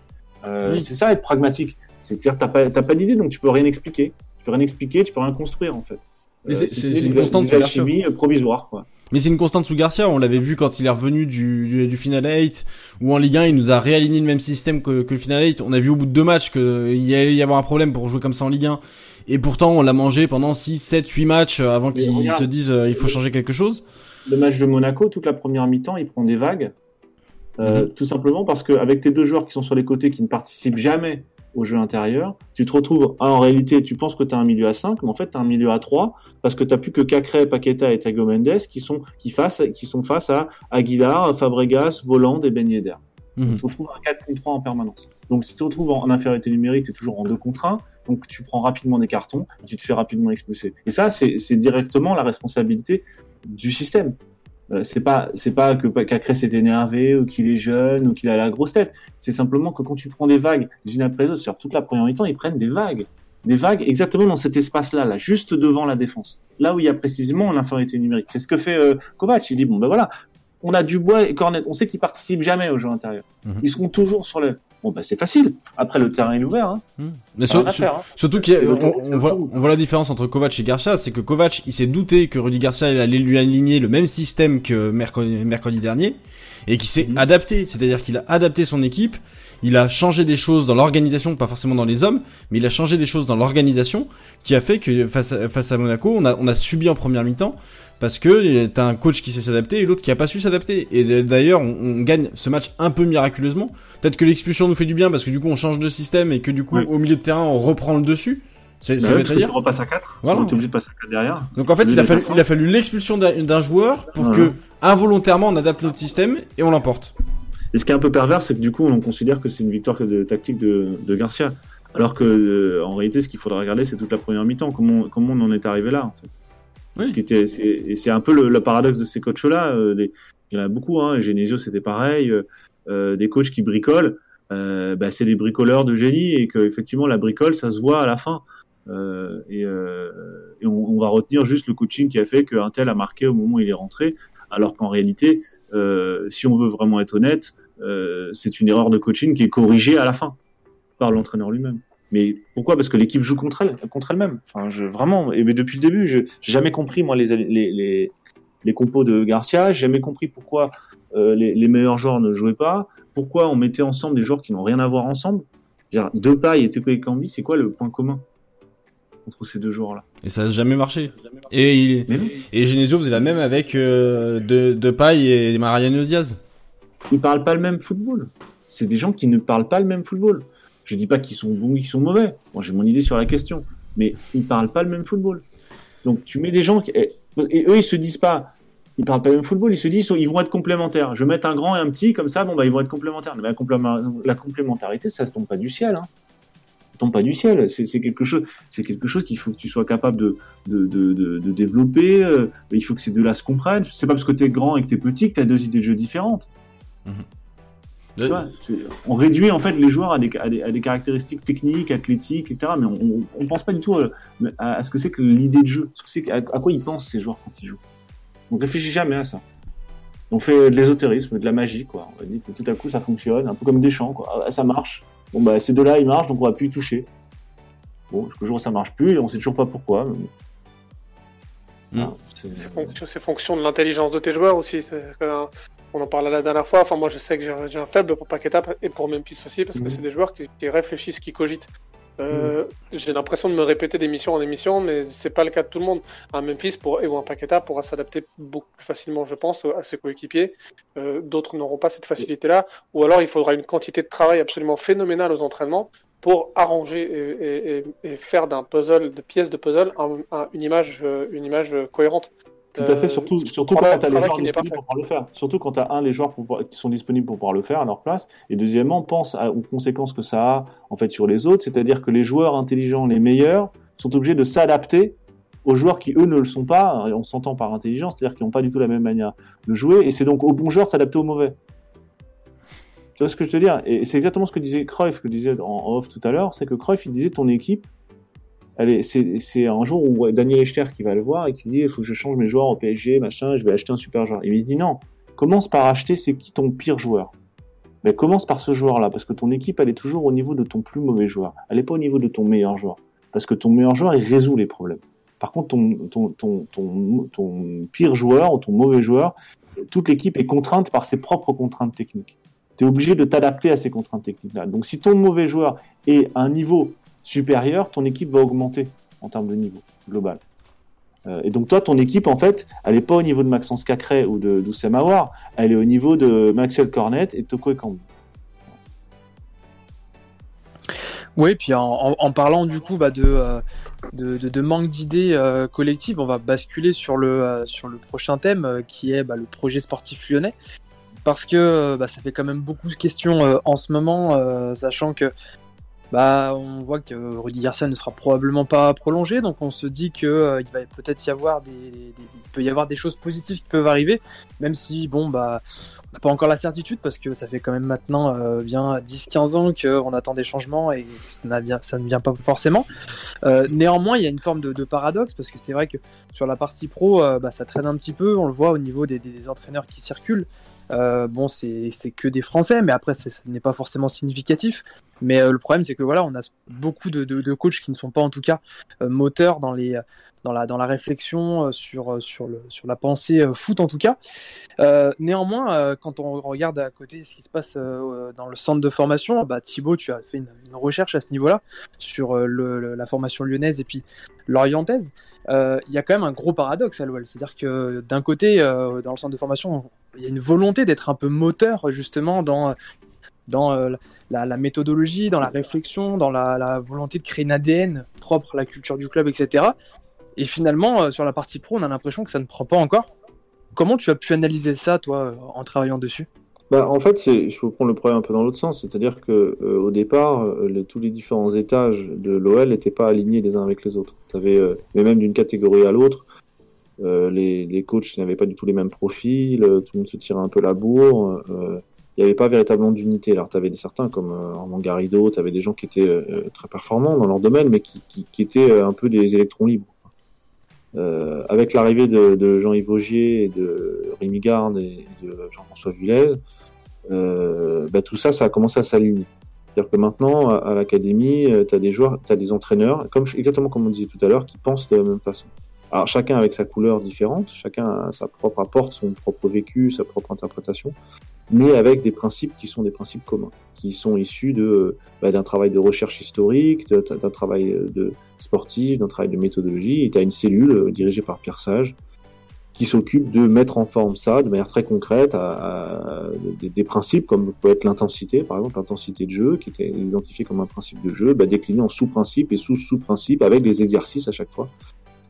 Euh, oui. C'est ça, être pragmatique. C'est-à-dire, t'as pas, pas d'idée, donc tu peux rien expliquer. Tu peux rien expliquer, tu peux rien construire en fait. Mais c'est- Euh, c'est des- une des- constante des sous Garcia. alchimies, euh, provisoires quoi. Mais c'est une constante sous Garcia, on l'avait vu quand il est revenu du, du, du Final 8, où en Ligue 1, il nous a réaligné le même système que, que le Final 8. On a vu au bout de deux matchs qu'il allait y avoir un problème pour jouer comme ça en Ligue 1. Et pourtant, on l'a mangé pendant 6, 7, 8 matchs euh, avant regarde. se disent euh, il faut changer quelque chose. Le match de Monaco, toute la première mi-temps, il prend des vagues. Euh, Mhm. Tout simplement parce qu'avec tes deux joueurs qui sont sur les côtés, qui ne participent jamais au jeu intérieur, tu te retrouves, ah, en réalité, tu penses que tu as un milieu à 5, mais en fait, tu as un milieu à 3, parce que tu plus que Cacré, Paqueta et Thiago Mendes qui sont, qui face, qui sont face à Aguilar, Fabregas, Voland et Ben Yedder. Mhm. Tu te retrouves en 4 contre 3 en permanence. Donc, si tu te retrouves en, en infériorité numérique, tu es toujours en 2 contre 1. Donc, tu prends rapidement des cartons et tu te fais rapidement expulser. Et ça, c'est directement la responsabilité du système. Euh, c'est pas c'est pas que Cacré s'est énervé ou qu'il est jeune ou qu'il a la grosse tête. C'est simplement que quand tu prends des vagues les unes après les autres, sur toute la première mi-temps, ils prennent des vagues. Des vagues exactement dans cet espace-là, là, juste devant la défense. Là où il y a précisément l'infériorité numérique. C'est ce que fait euh, Kovac. Il dit, bon ben voilà, on a Dubois et Cornet, on sait qu'ils participent jamais au jeu intérieur. Mhm. Ils seront toujours sur le... Bon ben c'est facile. Après le terrain est ouvert. Hein. Mais sur- sur- faire, hein. Surtout qu'on on, on voit la différence entre Kovac et Garcia, c'est que Kovac, il s'est douté que Rudy Garcia il allait lui aligner le même système que mercredi, mercredi dernier, et qui s'est Mhm. adapté, c'est-à-dire qu'il a adapté son équipe, il a changé des choses dans l'organisation, pas forcément dans les hommes, mais il a changé des choses dans l'organisation, qui a fait que face à, face à Monaco, on a, on a subi en première mi-temps, parce que t'as un coach qui sait s'adapter et l'autre qui a pas su s'adapter. Et d'ailleurs, on, on gagne ce match un peu miraculeusement. Peut-être que l'expulsion nous fait du bien parce que du coup on change de système et que du coup Oui. au milieu de terrain on reprend le dessus. C'est Bah ouais, parce que dire. tu repasses à 4. Voilà. Tu es obligé de passer à 4 derrière. Donc en fait il a fallu, faire ça. il a fallu l'expulsion d'un d'un joueur pour Voilà. que involontairement on adapte notre système et on l'emporte. Et ce qui est un peu pervers, c'est que du coup, on considère que c'est une victoire de tactique de, de Garcia. Alors que, euh, en réalité, ce qu'il faudra regarder, c'est toute la première mi-temps. Comment, comment on en est arrivé là, en fait? Ce qui était, c'est, un peu le, le paradoxe de ces coachs-là. euh, il y en a beaucoup, hein. Genesio, c'était pareil. euh, euh, des coachs qui bricolent, bah, c'est des bricoleurs de génie et que, effectivement, la bricole, ça se voit à la fin. Euh, et euh, et on, on va retenir juste le coaching qui a fait qu'un tel a marqué au moment où il est rentré, alors qu'en réalité, euh, si on veut vraiment être honnête, c'est une erreur de coaching qui est corrigée à la fin par l'entraîneur lui-même. Mais pourquoi? Parce que l'équipe joue contre elle, contre elle-même. Enfin, je, vraiment. Et mais depuis le début, je j'ai jamais compris moi les les les, les compos de Garcia. J'ai jamais compris pourquoi euh, les, les meilleurs joueurs ne jouaient pas. Pourquoi on mettait ensemble des joueurs qui n'ont rien à voir ensemble? Dire, Depay et Teko Ekambi, c'est quoi le point commun entre ces deux joueurs-là? Et ça a jamais marché. Et, il, Mais et Genesio faisait la même avec euh, de, de Paille et Mariano Diaz. ils parlent pas le même football. C'est des gens qui ne parlent pas le même football. Je dis pas qu'ils sont bons ou qu'ils sont mauvais. Moi, j'ai mon idée sur la question. Mais ils parlent pas le même football. Donc, tu mets des gens qui... et, eux, ils se disent pas, ils parlent pas le même football. Ils se disent, ils vont être complémentaires. Je vais mettre un grand et un petit comme ça. Bon, bah, ils vont être complémentaires. Mais la, complémentarité, ça ne tombe pas du ciel. Hein. Tombe pas du ciel. C'est quelque chose. C'est quelque chose qu'il faut que tu sois capable de de, de, développer. euh, Il faut que ces deux-là se comprennent. C'est pas parce que tu es grand et que tu es petit que tu as deux idées de jeu différentes. Tu vois, c'est- on réduit en fait les joueurs à des, à des, à des caractéristiques techniques, athlétiques, etc. Mais on, on, on pense pas du tout à, à- à ce que c'est que l'idée de jeu, ce que c'est que- à, à quoi ils pensent ces joueurs quand ils jouent. On réfléchit jamais à ça. On fait de l'ésotérisme, de la magie, quoi. On dit que tout à coup ça fonctionne, un peu comme des champs, quoi. Ah, ça marche. Bon bah ces deux-là ils marchent, donc on va plus y toucher. Bon, jusqu'au jour où ça marche plus et on sait toujours pas pourquoi. mais bon. Mm. Ah, c'est- C'est fonction, c'est fonction de l'intelligence de tes joueurs aussi. c'est euh, On en parlait la dernière fois. Enfin, moi, je sais que j'ai un faible pour Paqueta et pour Memphis aussi parce que Mhm. c'est des joueurs qui, qui réfléchissent, qui cogitent. Euh, J'ai l'impression de me répéter d'émission en émission, mais c'est pas le cas de tout le monde. Un Memphis pour, ou un Paqueta pourra s'adapter beaucoup plus facilement, je pense, à ses coéquipiers. Euh, D'autres n'auront pas cette facilité-là. Ou alors, il faudra une quantité de travail absolument phénoménale aux entraînements pour arranger et, et- et- et faire d'un puzzle, de pièces de puzzle, un- un- une image, euh, une image cohérente. Tout à fait, Euh, surtout, c'est surtout quand tu as les joueurs disponibles pour pouvoir le faire. Surtout quand tu as un, les joueurs pour qui sont disponibles pour pouvoir le faire à leur place. Et deuxièmement, pense à- aux conséquences que ça a en fait sur les autres. C'est-à-dire que les joueurs intelligents, les meilleurs, sont obligés de s'adapter aux joueurs qui, eux, ne le sont pas. Et on s'entend par intelligence, c'est-à-dire qu'ils n'ont pas du tout la même manière de jouer. Et c'est donc aux bons joueurs de s'adapter aux mauvais. Tu vois ce que je veux dire? Et c'est exactement ce que disait Cruyff, que disait en off tout à l'heure, c'est que Cruyff, il disait ton équipe, c'est un jour où Daniel Echter qui va le voir et qui dit il faut que je change mes joueurs au PSG, machin, je vais acheter un super joueur. Il dit non, commence par acheter c'est qui ton pire joueur. Mais commence par ce joueur-là, parce que ton équipe, elle est toujours au niveau de ton plus mauvais joueur. Elle n'est pas au niveau de ton meilleur joueur. parce que ton meilleur joueur, il résout les problèmes. Par contre, ton, ton, ton, ton, ton pire joueur ou ton mauvais joueur, toute l'équipe est contrainte par ses propres contraintes techniques. Tu es obligé de t'adapter à ces contraintes techniques-là. Donc si ton mauvais joueur est à un niveau supérieur, ton équipe va augmenter en termes de niveau global. Euh, et donc toi, ton équipe, en fait, elle n'est pas au niveau de Maxence Cacré ou de Mawar, elle est au niveau de Maxwell Cornet et Toko Ekambi. Oui, puis en, parlant du coup bah, de, euh, de, de, de, manque d'idées euh, collectives, on va basculer sur le, sur le prochain thème qui est bah, le projet sportif lyonnais. Parce que bah, ça fait quand même beaucoup de questions en ce moment, sachant que bah, on voit que Rudy Garcia ne sera probablement pas prolongé, donc on se dit que euh, va peut-être y avoir des, des, il peut y avoir des choses positives qui peuvent arriver, même si bon bah on n'a pas encore la certitude parce que ça fait quand même maintenant euh, bien 10-15 ans qu'on attend des changements et ça, ne vient pas forcément. Euh, néanmoins, il y a une forme de, paradoxe parce que c'est vrai que sur la partie pro, bah, ça traîne un petit peu, on le voit au niveau des entraîneurs qui circulent. Euh, bon, c'est que des Français, mais après, ça n'est pas forcément significatif. Mais euh, le problème, c'est que voilà, on a beaucoup de, de, coachs qui ne sont pas en tout cas euh, moteurs dans les dans la dans la réflexion sur sur le sur la pensée foot en tout cas. néanmoins, quand on regarde à côté ce qui se passe dans le centre de formation, bah Thibaut, tu as fait une, recherche à ce niveau-là sur la formation lyonnaise et puis l'orientaise. Il y a quand même un gros paradoxe à l'OL, c'est-à-dire que d'un côté, dans le centre de formation, il y a une volonté d'être un peu moteur justement dans dans euh, la, méthodologie, dans la réflexion, dans la, volonté de créer une ADN propre à la culture du club, etc. Et finalement, euh, sur la partie pro, on a l'impression que ça ne prend pas encore. Comment tu as pu analyser ça, toi, en travaillant dessus? Bah, en fait, il faut prendre le problème un peu dans l'autre sens, c'est-à-dire que euh, au départ, euh, tous les différents étages de l'OL n'étaient pas alignés les uns avec les autres. Avais, euh, mais même d'une catégorie à l'autre, les, les, coachs n'avaient pas du tout les mêmes profils, tout le monde se tirait un peu la bourre il n'y avait pas véritablement d'unité. Alors, tu avais certains comme euh, Armand Garrido, tu avais des gens qui étaient euh, très performants dans leur domaine, mais qui, qui, qui étaient euh, un peu des électrons libres. Euh, avec l'arrivée de, de Jean-Yves Augier de Rémi Garde et de Jean-François Villez, euh, bah, tout ça, ça a commencé à s'aligner. C'est-à-dire que maintenant, à, l'académie, tu as des joueurs, tu as des entraîneurs, comme, exactement comme on disait tout à l'heure, qui pensent de la même façon. Alors, chacun avec sa couleur différente, chacun a sa propre apporte, son propre vécu, sa propre interprétation mais avec des principes qui sont des principes communs, qui sont issus bah, d'un travail de recherche historique, d'un travail de sportif, d'un travail de méthodologie. Et tu as une cellule euh, dirigée par Pierre Sage qui s'occupe de mettre en forme ça de manière très concrète à, des, principes comme peut être l'intensité, par exemple l'intensité de jeu, qui était identifiée comme un principe de jeu, bah, décliné en sous-principes et sous-sous-principes avec des exercices à chaque fois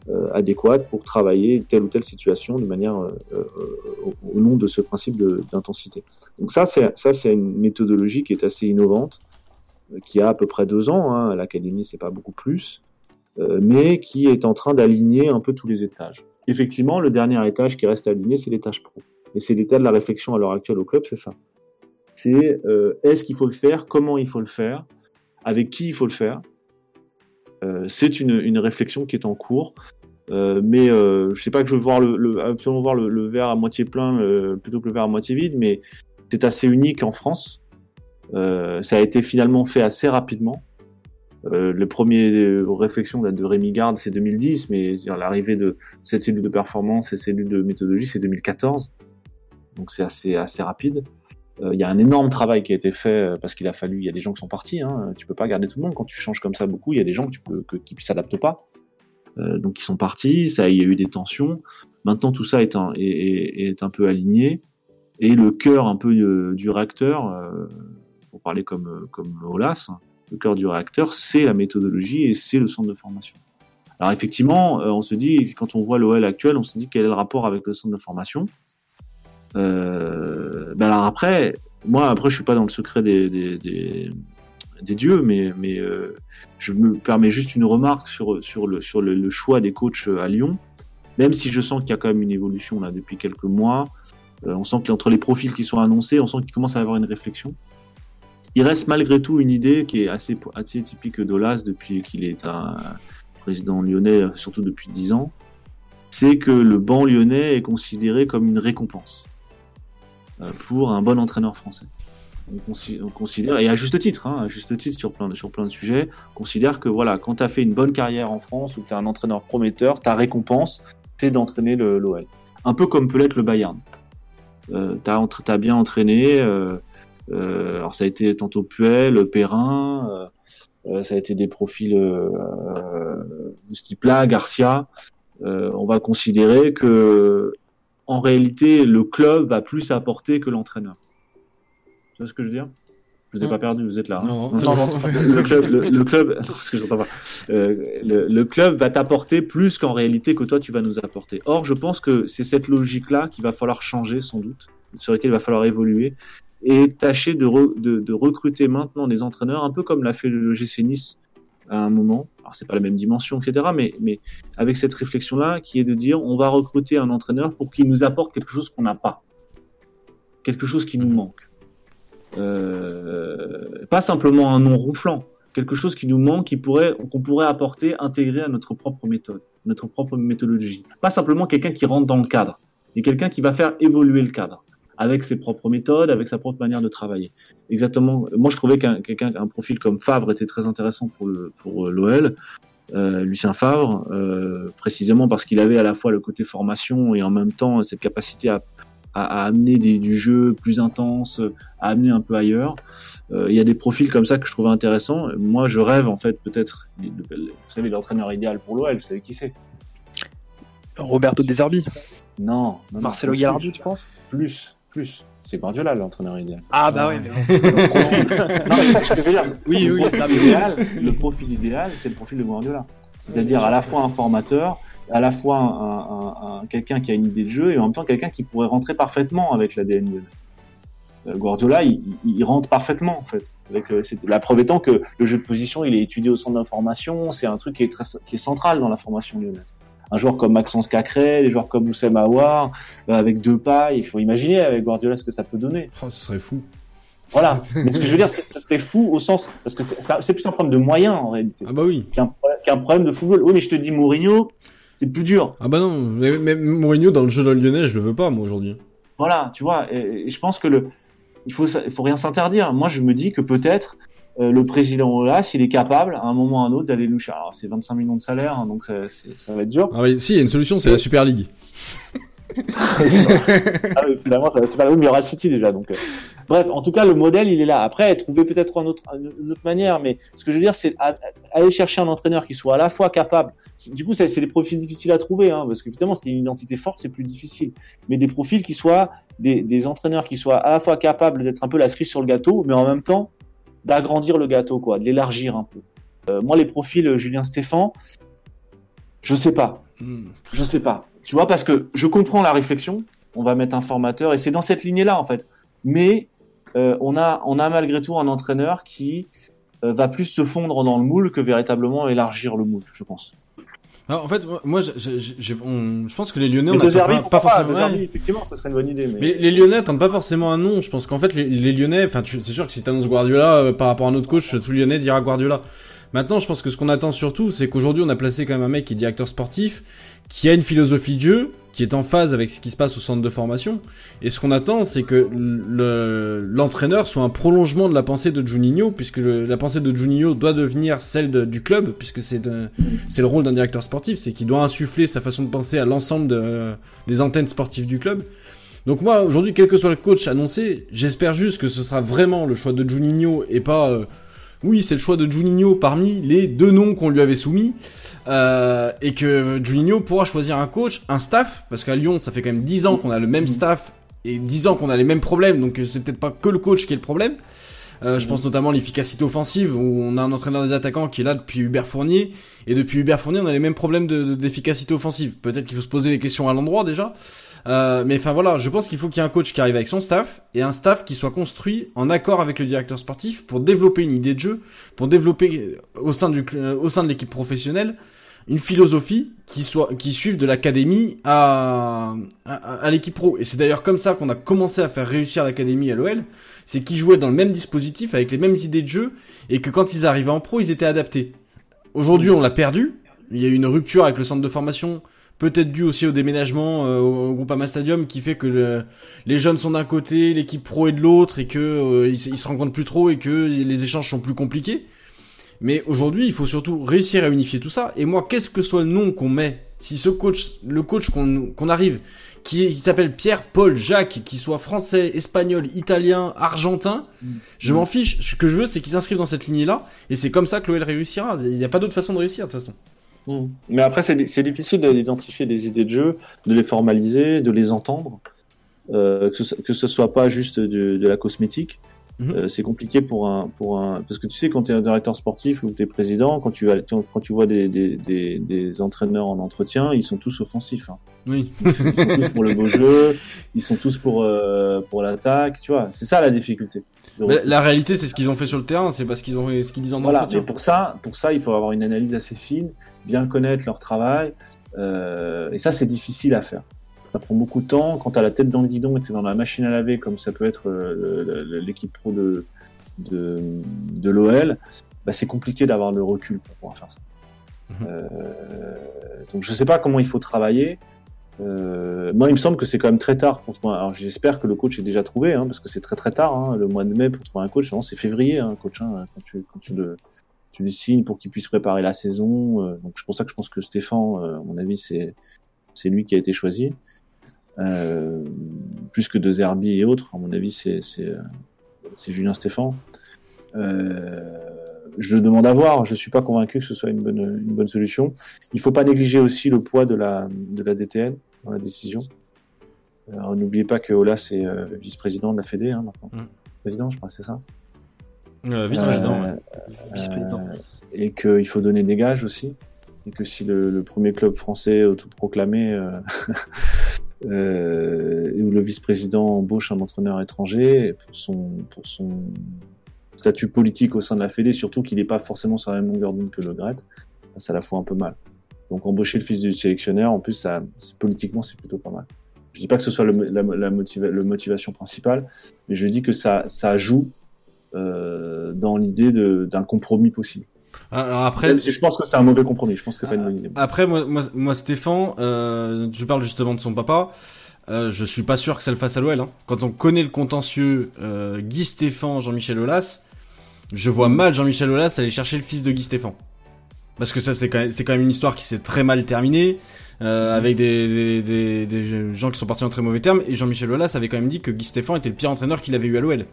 euh, adéquate pour travailler telle ou telle situation de manière euh, euh, au, nom de ce principe d'intensité. Donc ça, c'est ça, c'est une méthodologie qui est assez innovante, qui a à peu près deux ans. Hein, à l'académie, c'est pas beaucoup plus, mais qui est en train d'aligner un peu tous les étages. Effectivement, le dernier étage qui reste aligné, c'est l'étage pro. Et c'est l'état de la réflexion à l'heure actuelle au club, c'est ça. C'est euh, est-ce qu'il faut le faire, comment il faut le faire, avec qui il faut le faire? Euh, c'est une, réflexion qui est en cours. Euh, mais je sais pas que je veux voir absolument voir le, verre à moitié plein plutôt que le verre à moitié vide, mais c'est assez unique en France. Ça a été finalement fait assez rapidement. Euh, le premier réflexion date de Rémi Garde, c'est 2010, mais l'arrivée de cette cellule de performance et cellule de méthodologie, c'est 2014. Donc c'est assez assez rapide. Il y a un énorme travail qui a été fait parce qu'il a fallu, il y a des gens qui sont partis. Hein, tu peux pas garder tout le monde quand tu changes comme ça beaucoup. Il y a des gens qui s'adaptent pas. Euh, donc ils sont partis, ça, il y a eu des tensions. Maintenant tout ça est un, est, est, un peu aligné et le cœur un peu euh, du réacteur, euh, pour parler comme comme Olas, le cœur du réacteur, c'est la méthodologie et c'est le centre de formation. Alors effectivement, on se dit quand on voit l'OL actuel, on se dit quel est le rapport avec le centre de formation. Euh, ben alors après, moi après je suis pas dans le secret des, dieux, mais, euh, je me permets juste une remarque sur, le, choix des coachs à Lyon. Même si je sens qu'il y a quand même une évolution là depuis quelques mois, euh, on sent qu'entre les profils qui sont annoncés, on sent qu'il commence à y avoir une réflexion. Il reste malgré tout une idée qui est assez, assez typique d'Olas depuis qu'il est un président lyonnais, surtout depuis dix ans, c'est que le banc lyonnais est considéré comme une récompense euh, pour un bon entraîneur français. on, consi- on considère, et à juste titre, hein, à juste titre sur plein, de, sur plein de sujets, on considère que voilà, quand tu as fait une bonne carrière en France ou que tu es un entraîneur prometteur, ta récompense, c'est d'entraîner l'OL. Un peu comme peut l'être le Bayern. Euh, tu as, bien entraîné, euh, alors ça a été tantôt Puel, Perrin, euh, euh, ça a été des profils euh, euh, de ce type-là, Garcia. Euh, on va considérer que en réalité, le club va plus apporter que l'entraîneur. Tu vois ce que je veux dire? Je vous ai Mm. pas perdu, vous êtes là. hein Non, le club, le, le club, parce que pas. Euh, le, le club va t'apporter plus qu'en réalité que toi tu vas nous apporter. Or, je pense que c'est cette logique-là qu'il va falloir changer sans doute, sur laquelle il va falloir évoluer et tâcher de, re- de, de recruter maintenant des entraîneurs, un peu comme l'a fait le GC à un moment. Alors c'est pas la même dimension, etc. Mais, mais avec cette réflexion-là, qui est de dire, on va recruter un entraîneur pour qu'il nous apporte quelque chose qu'on n'a pas, quelque chose qui nous manque. Euh, pas simplement un nom ronflant, quelque chose qui nous manque, qui pourrait, qu'on pourrait apporter, intégrer à notre propre méthode, notre propre méthodologie. Pas simplement quelqu'un qui rentre dans le cadre, mais quelqu'un qui va faire évoluer le cadre avec ses propres méthodes, avec sa propre manière de travailler. Exactement. Moi, je trouvais qu'un quelqu'un, un profil comme Favre était très intéressant pour le pour l'OL. Euh, Lucien Favre, euh, précisément parce qu'il avait à la fois le côté formation et en même temps cette capacité à, à, à amener des, du jeu plus intense, à amener un peu ailleurs. Euh, Il y a des profils comme ça que je trouvais intéressants. Moi, je rêve en fait peut-être. Vous savez, l'entraîneur idéal pour l'OL, vous savez qui c'est Roberto Deserbi. Non, non, Marcelo Gallardo, tu penses? Plus, plus. C'est Guardiola l'entraîneur idéal. Ah bah ouais. Le profil. non, mais ce que je veux dire. Oui, le oui, Profil idéal, le profil idéal, c'est le profil de Guardiola. C'est-à-dire à la fois un formateur, à la fois un, un- un- quelqu'un qui a une idée de jeu et en même temps quelqu'un qui pourrait rentrer parfaitement avec l'ADN. Euh, Guardiola, il, il- il rentre parfaitement en fait. Avec c'est- la preuve étant que le jeu de position, il est étudié au centre d'information. C'est un truc qui est très, qui est central dans la formation lyonnaise. Un joueur comme Maxence Cacré, des joueurs comme Oussem Aouar, euh, avec deux pas, il faut imaginer avec Guardiola ce que ça peut donner. Oh, ce serait fou. Voilà. Mais ce que je veux dire, c'est ça serait fou au sens parce que c'est plus un problème de moyens en réalité Ah bah oui. qu'un problème- qu'un problème de football. Oui, mais je te dis Mourinho, c'est plus dur. Ah bah non, mais, mais Mourinho dans le jeu de Lyonnais, je le veux pas moi aujourd'hui. Voilà, tu vois. Et, et je pense que le, il faut, il faut rien s'interdire. Moi, je me dis que peut-être euh, le président Olas, il est capable à un moment ou à un autre d'aller loucher. Alors, c'est 25 millions de salaire, hein, donc ça, ça va être dur. Ah oui, si, il y a une solution, c'est la Super League. ah oui, finalement, ça va super. Oui, mais il y aura City déjà. Donc, euh. bref, en tout cas, le modèle, il est là. Après, trouver peut-être un autre, une autre manière, mais ce que je veux dire, c'est aller chercher un entraîneur qui soit à la fois capable. Du coup, c'est des profils difficiles à trouver, hein, parce qu'évidemment, c'était une identité forte, c'est plus difficile. Mais des profils qui soient des, des entraîneurs qui soient à la fois capables d'être un peu la cerise sur le gâteau, mais en même temps d'agrandir le gâteau, quoi, de l'élargir un peu. Euh, moi, les profils euh, Julien Stéphan, je sais pas. Hmm. Je sais pas. Tu vois, parce que je comprends la réflexion. On va mettre un formateur et c'est dans cette lignée-là en fait. Mais euh, on a, on a malgré tout un entraîneur qui euh, va plus se fondre dans le moule que véritablement élargir le moule, je pense. Alors, en fait, moi- j'ai- j'ai- j'ai- on- je pense que les Lyonnais, Mais on De n'attend Zerbi, pas, pas forcément. Effectivement, ça serait une bonne idée. Mais, Mais les Lyonnais attendent pas forcément un nom. Je pense qu'en fait, les, les Lyonnais, enfin, c'est sûr que si t'annonces Guardiola euh, par rapport à un autre coach, tout Lyonnais dira Guardiola. Maintenant, je pense que ce qu'on attend surtout, c'est qu'aujourd'hui, on a placé quand même un mec qui est directeur sportif, qui a une philosophie de jeu, qui est en phase avec ce qui se passe au centre de formation. Et ce qu'on attend, c'est que le- l'entraîneur soit un prolongement de la pensée de Juninho, puisque la pensée de Juninho doit devenir celle du club, puisque c'est le rôle d'un directeur sportif, c'est qu'il doit insuffler sa façon de penser à l'ensemble de- des antennes sportives du club. Donc moi, aujourd'hui, quel que soit le coach annoncé, j'espère juste que ce sera vraiment le choix de Juninho et pas... euh, oui, c'est le choix de Juninho parmi les deux noms qu'on lui avait soumis. Euh, et que Juninho pourra choisir un coach, un staff, parce qu'à Lyon, ça fait quand même 10 ans qu'on a le même staff et 10 ans qu'on a les mêmes problèmes, donc c'est peut-être pas que le coach qui est le problème. Euh, je pense notamment à l'efficacité offensive, où on a un entraîneur des attaquants qui est là depuis Hubert Fournier, et depuis Hubert Fournier, on a les mêmes problèmes de- de- d'efficacité offensive. Peut-être qu'il faut se poser les questions à l'endroit déjà. Euh, mais enfin voilà, je pense qu'il faut qu'il y ait un coach qui arrive avec son staff, et un staff qui soit construit en accord avec le directeur sportif pour développer une idée de jeu, pour développer euh, au sein, du, euh, au sein de l'équipe professionnelle une philosophie qui soit qui suive de l'académie à, à, à l'équipe pro. Et c'est d'ailleurs comme ça qu'on a commencé à faire réussir l'académie à l'OL c'est qu'ils jouaient dans le même dispositif avec les mêmes idées de jeu et que quand ils arrivaient en pro ils étaient adaptés. Aujourd'hui on l'a perdu. Il y a eu une rupture avec le centre de formation peut-être dû aussi au déménagement euh, au, au Groupama Stadium qui fait que le- les jeunes sont d'un côté, l'équipe pro est de l'autre et que euh, ils, se- ils se rencontrent plus trop et que les échanges sont plus compliqués. Mais aujourd'hui, il faut surtout réussir à unifier tout ça. Et moi, qu'est-ce que soit le nom qu'on met, si ce coach, le coach qu'on qu'on arrive, qui, qui s'appelle Pierre, Paul, Jacques, qui soit français, espagnol, italien, argentin, je m'en fiche. Ce que je veux, c'est qu'ils s'inscrivent dans cette lignée-là. Et c'est comme ça que l'OL réussira. Il n'y a pas d'autre façon de réussir, de toute façon. Mm. Mais après, c'est difficile d'identifier des idées de jeu, de les formaliser, de les entendre, euh, que, ce, que ce soit pas juste de, de la cosmétique. Mhm. Euh, c'est compliqué pour un, pour un, parce que tu sais, quand tu es un directeur sportif ou tu es président, quand tu, vas- quand tu vois des, des, des, des entraîneurs en entretien, ils sont tous offensifs. hein. Oui. Ils sont tous pour le beau jeu, ils sont tous pour, euh, pour l'attaque, tu vois. C'est ça la difficulté. Mais la réalité, c'est ce qu'ils ont fait sur le terrain. C'est pas ce qu'ils ont, ce qu'ils disent en voilà, entretien. mais pour ça, pour ça, il faut avoir une analyse assez fine, bien connaître leur travail, euh, et ça, c'est difficile à faire. Ça prend beaucoup de temps. Quand tu as la tête dans le guidon et que tu es dans la machine à laver, comme ça peut être euh, l'équipe pro de, de, de l'OL, bah, c'est compliqué d'avoir le recul pour pouvoir faire ça. Mhm. Euh, donc, je sais pas comment il faut travailler. Euh, moi, il me semble que c'est quand même très tard pour trouver. Alors, j'espère que le coach est déjà trouvé, hein, parce que c'est très très tard. hein, le mois de mai pour trouver un coach, c'est février, un coach. hein, quand tu quand tu le tu le signes pour qu'il puisse préparer la saison. euh, donc c'est pour ça que je pense que Stéphane, euh, à mon avis, c'est c'est lui qui a été choisi. Euh, plus que De Zerbi et autres, à mon avis, c'est c'est Julien Stéphane. Euh, je le demande à voir. Je suis pas convaincu que ce soit une bonne une bonne solution. Il faut pas négliger aussi le poids de la de la DTN dans la décision. N'oubliez pas que Ola c'est vice-président de la Fédé hein, maintenant. Mm. Président, je crois, c'est ça? Euh, Vice-président. Euh. Vice-président. euh, et qu'il faut donner des gages aussi. Et que si le, le premier club français autoproclamé euh, où le vice-président embauche un entraîneur étranger pour son, pour son statut politique au sein de la Fédé, surtout qu'il n'est pas forcément sur la même longueur d'onde que le Gret, ça la fout un peu mal. Donc embaucher le fils du sélectionneur, en plus, ça, politiquement, c'est plutôt pas mal. Je dis pas que ce soit le, la, la motiva- le motivation principale, mais je dis que ça, ça joue dans l'idée d'un compromis possible. Alors après, je pense que c'est un mauvais compromis. Je pense que c'est pas une bonne idée. Après, moi, moi, moi Stéphane, euh, tu parles justement de son papa. Euh, je suis pas sûr que ça le fasse à l'OL. Hein. Quand on connaît le contentieux euh, Guy Stéphane, Jean-Michel Aulas, je vois mal Jean-Michel Aulas aller chercher le fils de Guy Stéphane. Parce que ça, c'est quand même, c'est quand même une histoire qui s'est très mal terminée, euh, avec des, des, des, des gens qui sont partis en très mauvais termes. Et Jean-Michel Aulas avait quand même dit que Guy Stéphane était le pire entraîneur qu'il avait eu à l'OL.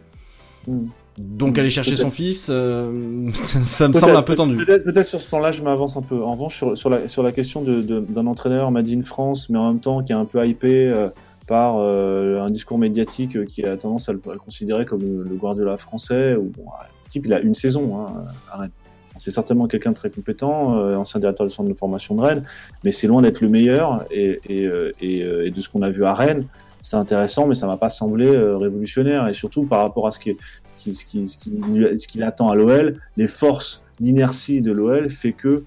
Donc aller chercher son fils, euh, ça me semble un peu tendu. Peut-être, sur ce plan-là, je m'avance un peu. En revanche, sur, sur, la, sur la question de, de- d'un entraîneur Made in France, mais en même temps qui est un peu hypé euh, par euh, un discours médiatique qui a tendance à le, à le considérer comme le, le Guardiola français. Ou, bon, le type, il a une saison hein, à Rennes. C'est certainement quelqu'un de très compétent, ancien directeur du centre de formation de Rennes, mais c'est loin d'être le meilleur. Et, et, et, et de ce qu'on a vu à Rennes, c'est intéressant, mais ça m'a pas semblé euh, révolutionnaire. Et surtout par rapport à ce qui, qui, ce qui, ce qui, ce qu'il attend à l'OL, les forces, l'inertie de l'OL fait que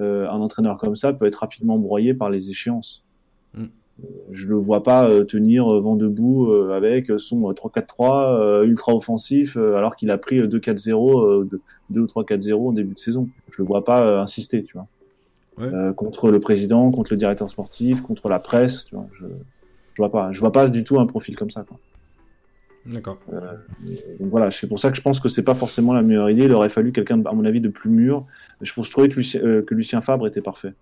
euh, un entraîneur comme ça peut être rapidement broyé par les échéances. Mm. Euh, Je le vois pas euh, tenir euh, vent debout avec son euh, 3-4-3 euh, ultra offensif alors qu'il a pris euh, 2-4-0, euh, de- 2 ou 3-4-0 en début de saison. Je le vois pas insister, tu vois. Ouais. Euh, contre le président, contre le directeur sportif, contre la presse, tu vois. Je, je vois pas, je vois pas du tout un profil comme ça. D'accord. Donc voilà, c'est pour ça que je pense que c'est pas forcément la meilleure idée. Il aurait fallu quelqu'un, à mon avis, de plus mûr. Je, pense, je trouvais que Lucien, euh, que Lucien Fabre était parfait.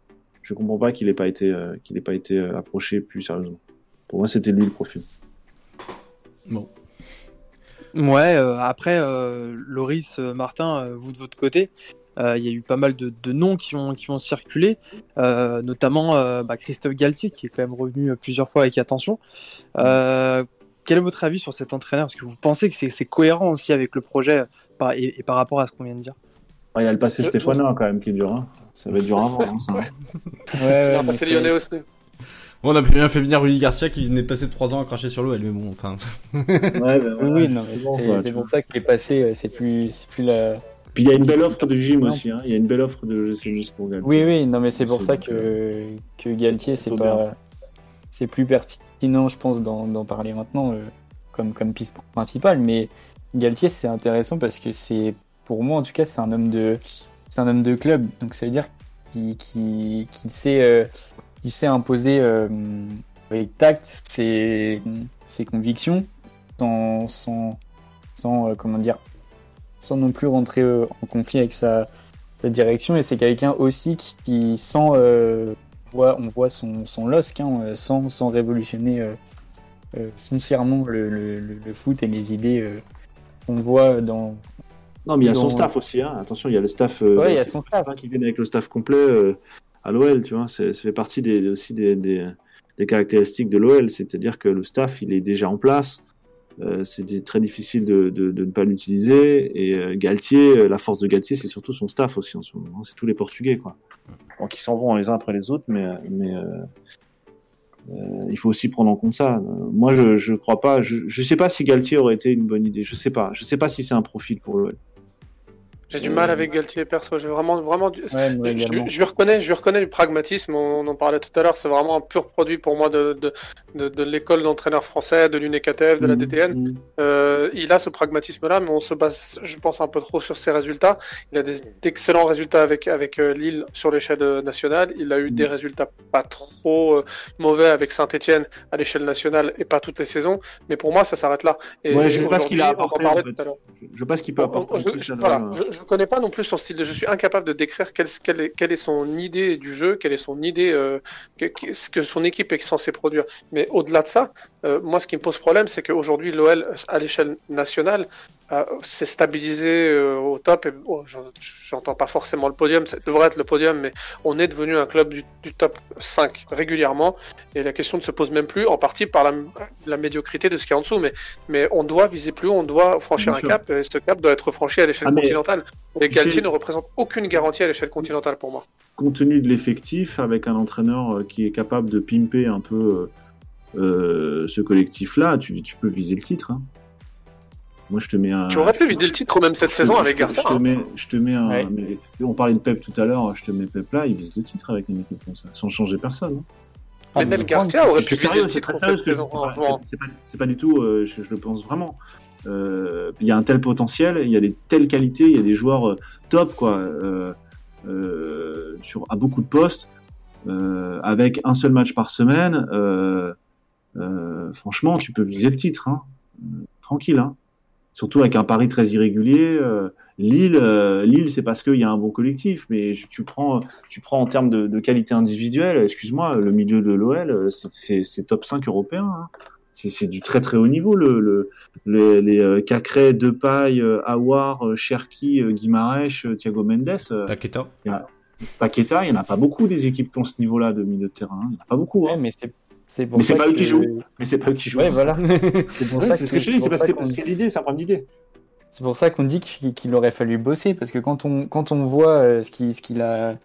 Je comprends pas qu'il ait pas été, euh, qu'il ait pas été euh, approché plus sérieusement. Pour moi, c'était lui le profil. Bon. Ouais, euh, après, euh, Loris, euh, Martin, euh, vous de votre côté, euh, il y a eu pas mal de, de noms qui ont, qui ont circulé, euh, notamment euh, bah, Christophe Galtier, qui est quand même revenu plusieurs fois avec attention. Euh, quel est votre avis sur cet entraîneur? Est-ce que vous pensez que c'est cohérent aussi avec le projet par, et, et par rapport à ce qu'on vient de dire? Ah, il y a le passé Stéphanois quand même qui est dur. Hein. Ça va être dur avant. Hein, ça. Ouais, Il ouais, a mais passé c'est- Lyonnais aussi. Bon, on a bien fait venir Rudy Garcia qui venait de passer 3 ans à cracher sur l'OL, mais bon, enfin. Ouais, ben, Oui, non, mais c'est bon, pour ça qu'il est passé, c'est plus, c'est plus la. Puis il y a une belle offre de gym aussi. Hein. Il y a une belle offre de l'OGC Nice pour Galtier. Oui, oui, non, mais c'est pour ça que, que Galtier, c'est pas, c'est plus pertinent, je pense, d'en parler maintenant euh, comme, comme piste principale. Mais Galtier, c'est intéressant parce que c'est, pour moi en tout cas, c'est un homme de, c'est un homme de club. Donc ça veut dire qu'il qu'il qu'il sait, euh, qui sait imposer euh, avec tact ses, ses convictions sans, sans, sans euh, comment dire, sans non plus rentrer euh, en conflit avec sa, sa direction. Et c'est quelqu'un aussi qui, qui sent, euh, voit, on voit son, son LOSC, hein, euh, sans, sans révolutionner euh, foncièrement le, le, le- foot et les idées qu'on voit dans. Non, mais il y a son staff aussi. Hein. Attention, il y a le staff. Ouais, il y a son staff. qui viennent avec le staff complet à l'OL, tu vois. Ça fait partie des, aussi des, des, des caractéristiques de l'OL. C'est-à-dire que le staff, il est déjà en place. Euh, c'est très difficile de, de, de ne pas l'utiliser. Et euh, Galtier, euh, la force de Galtier, c'est surtout son staff aussi en ce moment. C'est tous les Portugais, quoi. Bon, qui s'en vont les uns après les autres, mais, mais euh, euh, il faut aussi prendre en compte ça. Euh, moi, je, je crois pas. Je, je sais pas si Galtier aurait été une bonne idée. Je sais pas. Je sais pas si c'est un profil pour l'OL. J'ai du mal avec Galtier perso. J'ai vraiment, vraiment du... Ouais, moi Je, lui reconnais, je lui reconnais du pragmatisme. On, on en parlait tout à l'heure. C'est vraiment un pur produit pour moi de, de, de, de l'école d'entraîneur français, de l'UNECATF, de la DTN. Mhm. Euh, il a ce pragmatisme-là, mais on se base, je pense, un peu trop sur ses résultats. Il a des d'excellents résultats avec avec euh, Lille sur l'échelle euh, nationale. Il a eu des résultats pas trop euh, mauvais avec Saint-Etienne à l'échelle nationale et pas toutes les saisons. Mais pour moi, ça s'arrête là. Et Ouais, je sais pas ce qu'il a apporté, en fait. Je sais pas ce qu'il peut apporter. Je, voilà, je, je connais pas non plus son style de. Je suis incapable de décrire quelle, est, son idée du jeu, quelle est son idée, euh, ce que son équipe est censée produire. Mais au-delà de ça, euh, moi, ce qui me pose problème, c'est qu'aujourd'hui, l'OL, à l'échelle nationale, euh, s'est stabilisé euh, au top. Et, j'en- j'entends pas forcément le podium, ça devrait être le podium, mais on est devenu un club du, du top 5 régulièrement. Et la question ne se pose même plus, en partie par la, la médiocrité de ce qu'il y a en dessous. Mais, mais on doit viser plus haut, on doit franchir Bien un sûr. cap, et ce cap doit être franchi à l'échelle Ah, continentale. Et Galtier ne représente aucune garantie à l'échelle continentale pour moi. compte tenu de l'effectif, avec un entraîneur euh, qui est capable de pimper un peu euh, ce collectif-là, tu, tu peux viser le titre. hein. Moi, je te mets un. Tu aurais pu viser le titre même cette saison avec Garcia. Je te hein. mets, je te mets un. Ouais. mais- on parlait de Pep tout à l'heure, je te mets Pep là, il vise le titre avec une équipe comme ça, sans changer personne. hein. Ah, Mais même Garcia aurait pu viser sérieux, le c'est titre très en sérieux cette ce que je. C'est- C'est pas, c'est pas du tout, euh, je, je le pense vraiment. Euh, Il y a un tel potentiel, il y a des telles qualités, il y a des joueurs euh, top quoi, euh, euh, sur à beaucoup de postes, euh, avec un seul match par semaine. euh, franchement, tu peux viser le titre, hein. Euh, tranquille. Hein. Surtout avec un pari très irrégulier. euh, Lille, euh, Lille, c'est parce qu'il y a un bon collectif, mais tu prends, tu prends en termes de, de qualité individuelle. Excuse-moi, le milieu de l'OL, euh, c'est- top 5 européen. Hein. C'est du très très haut niveau. Le, le, les les euh, Cacré, Depay, euh, Awar, euh, Cherki, euh, euh, Thiago Mendes, euh, Paqueta. Paqueta, il n'y en a pas beaucoup des équipes qui ont ce niveau-là de milieu de terrain. Il n'y en a pas beaucoup. Ouais, mais c'est c'est pour Mais c'est ça pas eux qui jouent. Mais c'est pas eux qui jouent. Ouais, voilà. C'est pour Ouais, ça c'est ce que je dis, c'est parce que qu'on- c'est l'idée, c'est un problème d'idée. C'est pour ça qu'on dit qu'il aurait fallu bosser, parce que quand on, quand on voit euh, ce qu'il ce qu'il a,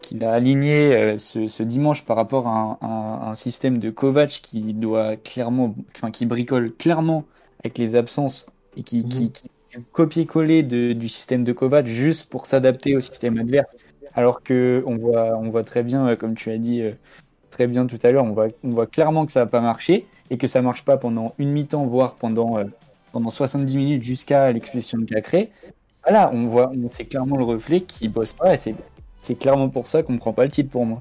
qu'il a aligné euh, ce, ce dimanche par rapport à un, à un système de Kovac qui doit clairement, enfin qui bricole clairement avec les absences et qui, qui, qui du copier-coller du système de Kovac juste pour s'adapter au système adverse. Alors que on voit, on voit très bien, euh, comme tu as dit euh, très bien tout à l'heure, on voit, clairement que ça va pas marcher et que ça marche pas pendant une mi-temps, voire pendant euh, pendant 70 minutes jusqu'à l'expulsion de Cacré. Voilà, on voit, c'est clairement le reflet qui bosse pas et c'est, clairement pour ça qu'on prend pas le titre pour moi.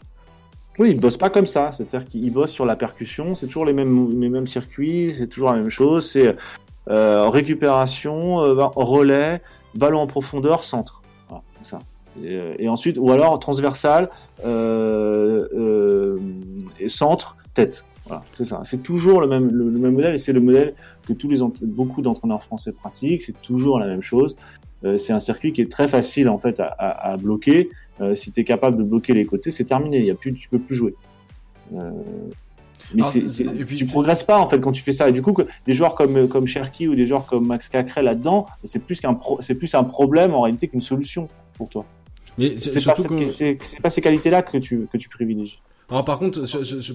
Oui, ils bossent pas comme ça. C'est-à-dire qu'ils bossent sur la percussion. C'est toujours les mêmes, circuits. C'est toujours la même chose. C'est euh, récupération, euh, relais, ballon en profondeur, centre. Ça. Et, euh, et ensuite, ou alors transversal, euh, euh, et centre, tête. Voilà, c'est ça. C'est toujours le même, le, le même modèle et c'est le modèle que tous les beaucoup d'entraîneurs français pratiquent. C'est toujours la même chose. Euh, c'est un circuit qui est très facile en fait à, à- à bloquer. Euh, si tu es capable de bloquer les côtés, c'est terminé. Il y a plus, tu peux plus jouer. Euh, mais Ah, puis tu progresses pas en fait quand tu fais ça. Et du coup, que des joueurs comme comme Cherki ou des joueurs comme Max Cacré là-dedans, c'est plus qu'un c'est plus un problème en réalité qu'une solution pour toi. Mais c'est- pas, que... pas ces qualités-là que tu que tu privilégies. Alors par contre,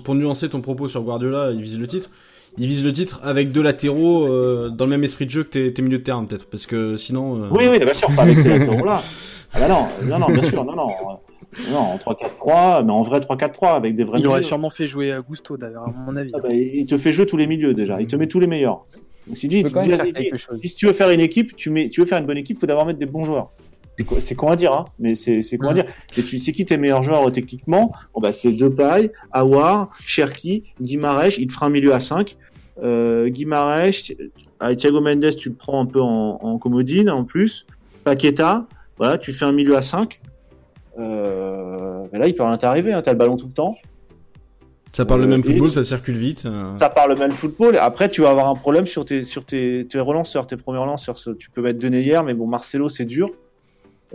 pour nuancer ton propos sur Guardiola, il vise le titre. Il vise le titre avec deux latéraux euh, dans le même esprit de jeu que tes, tes milieux de terrain peut-être, parce que sinon. euh, Oui, oui, bien sûr, pas avec ces latéraux-là. Ah bah non, non, non, bien sûr, non, non. Non, en 3-4-3, mais en vrai 3-4-3 avec des vrais Il aurait sûrement fait jouer à Gusto d'ailleurs, à mon avis. Ah bah, il te fait jouer tous les milieux déjà, il te met tous les meilleurs. Donc, chose. si tu veux faire une équipe, tu mets, tu veux faire une bonne équipe, il faut d'abord mettre des bons joueurs. C'est con à dire, hein, mais c'est con à dire. Et tu sais qui tes meilleurs joueurs euh, techniquement? Bon bah c'est Depay, Awar, Cherki, Guimarães. Il te fera un milieu à 5. Euh, Guimarães, avec Thiago Mendes, tu le prends un peu en, en commodine en plus. Paqueta, voilà, tu fais un milieu à 5. Euh, là, il peut rien t'arriver. Hein, T'as le ballon tout le temps. Ça parle le Euh, même football, ça circule vite. euh. Ça parle le même football. Après, tu vas avoir un problème sur tes, sur tes, tes relanceurs, tes premiers relanceurs. Tu peux mettre Deneyer, mais bon, Marcelo, c'est dur.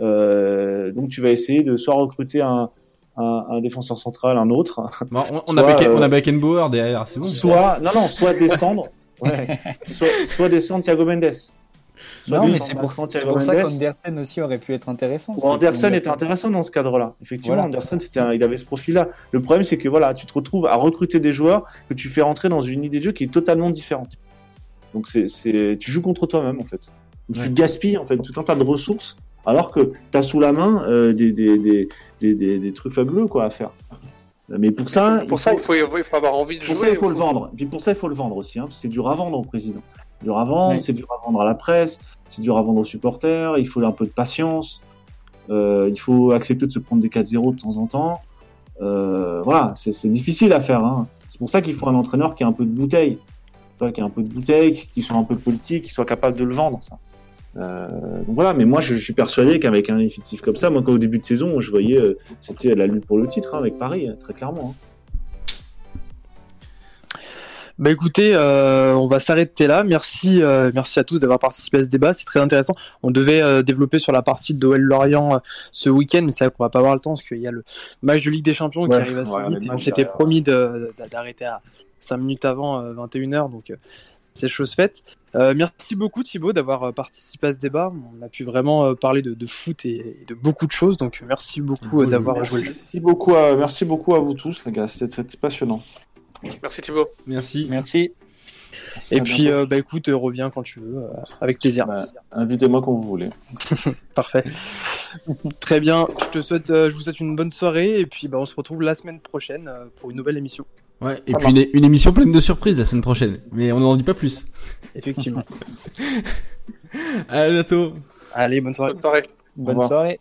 Euh, donc, tu vas essayer de soit recruter un, un, un défenseur central, un autre, Bon, on, on Soit, a euh, on a Beckenbauer derrière, c'est bon. soit, non, non, soit descendre, ouais, soit, soit descendre Thiago Mendes. Soit Non, mais c'est pour, pour ça qu'Andersen aussi aurait pu être intéressant. Bon, Anderson était intéressant dans ce cadre-là. Effectivement, Voilà. Anderson, un- il avait ce profil-là. Le problème, c'est que voilà, tu te retrouves à recruter des joueurs que tu fais rentrer dans une idée de jeu qui est totalement différente. Donc, c'est, c'est, tu joues contre toi-même, en fait. Tu Ouais. gaspilles, en fait, tout un tas de ressources, alors que tu as sous la main euh, des, des, des, des, des, des trucs fabuleux, quoi, à faire. Mais pour ça, Pour ça, il faut, il faut avoir envie de pour jouer. ça, il faut le vendre. Et puis pour ça, il faut le vendre aussi. Hein, c'est dur à vendre au président. C'est dur à vendre, Oui. c'est dur à vendre à la presse, c'est dur à vendre aux supporters. Il faut un peu de patience. Euh, il faut accepter de se prendre des 4-0 de temps en temps. Euh, voilà, c'est c'est difficile à faire. Hein. C'est pour ça qu'il faut un entraîneur qui a un peu de bouteille. Qui a un peu de bouteille, qui soit un peu politique, qui soit capable de le vendre. Ça. Euh, donc voilà, mais moi je, je suis persuadé qu'avec un effectif comme ça, moi quand au début de saison, je voyais euh, c'était la lutte pour le titre hein, avec Paris, hein, très clairement. hein. Bah écoutez, euh, on va s'arrêter là. Merci, merci à tous d'avoir participé à ce débat. C'est très intéressant. On devait développer sur la partie de OL Lorient ce week-end, mais c'est vrai qu'on va pas avoir le temps parce qu'il y a le match de Ligue des Champions Ouais, qui arrive assez ouais, vite. on s'était promis d'arrêter à 5 minutes avant 21h, donc c'est chose faite. Euh, merci beaucoup Thibaut d'avoir euh, participé à ce débat. On a pu vraiment euh, parler de, de foot et, et de beaucoup de choses, donc merci beaucoup d'avoir joué. Merci beaucoup, à, merci beaucoup à vous tous, les gars. C'était passionnant. Merci Thibaut. Merci. Merci. Et puis bientôt. euh, bah écoute, euh, reviens quand tu veux, euh, avec plaisir. Bah, invitez-moi quand vous voulez. Parfait. Très bien. Je te souhaite, euh, je vous souhaite une bonne soirée et puis bah, on se retrouve la semaine prochaine euh, pour une nouvelle émission. Ouais, et Ça puis une, une émission pleine de surprises la semaine prochaine. Mais on n'en dit pas plus. Effectivement. À bientôt. Allez, bonne soirée. Bonne soirée. Bonne revoir. soirée.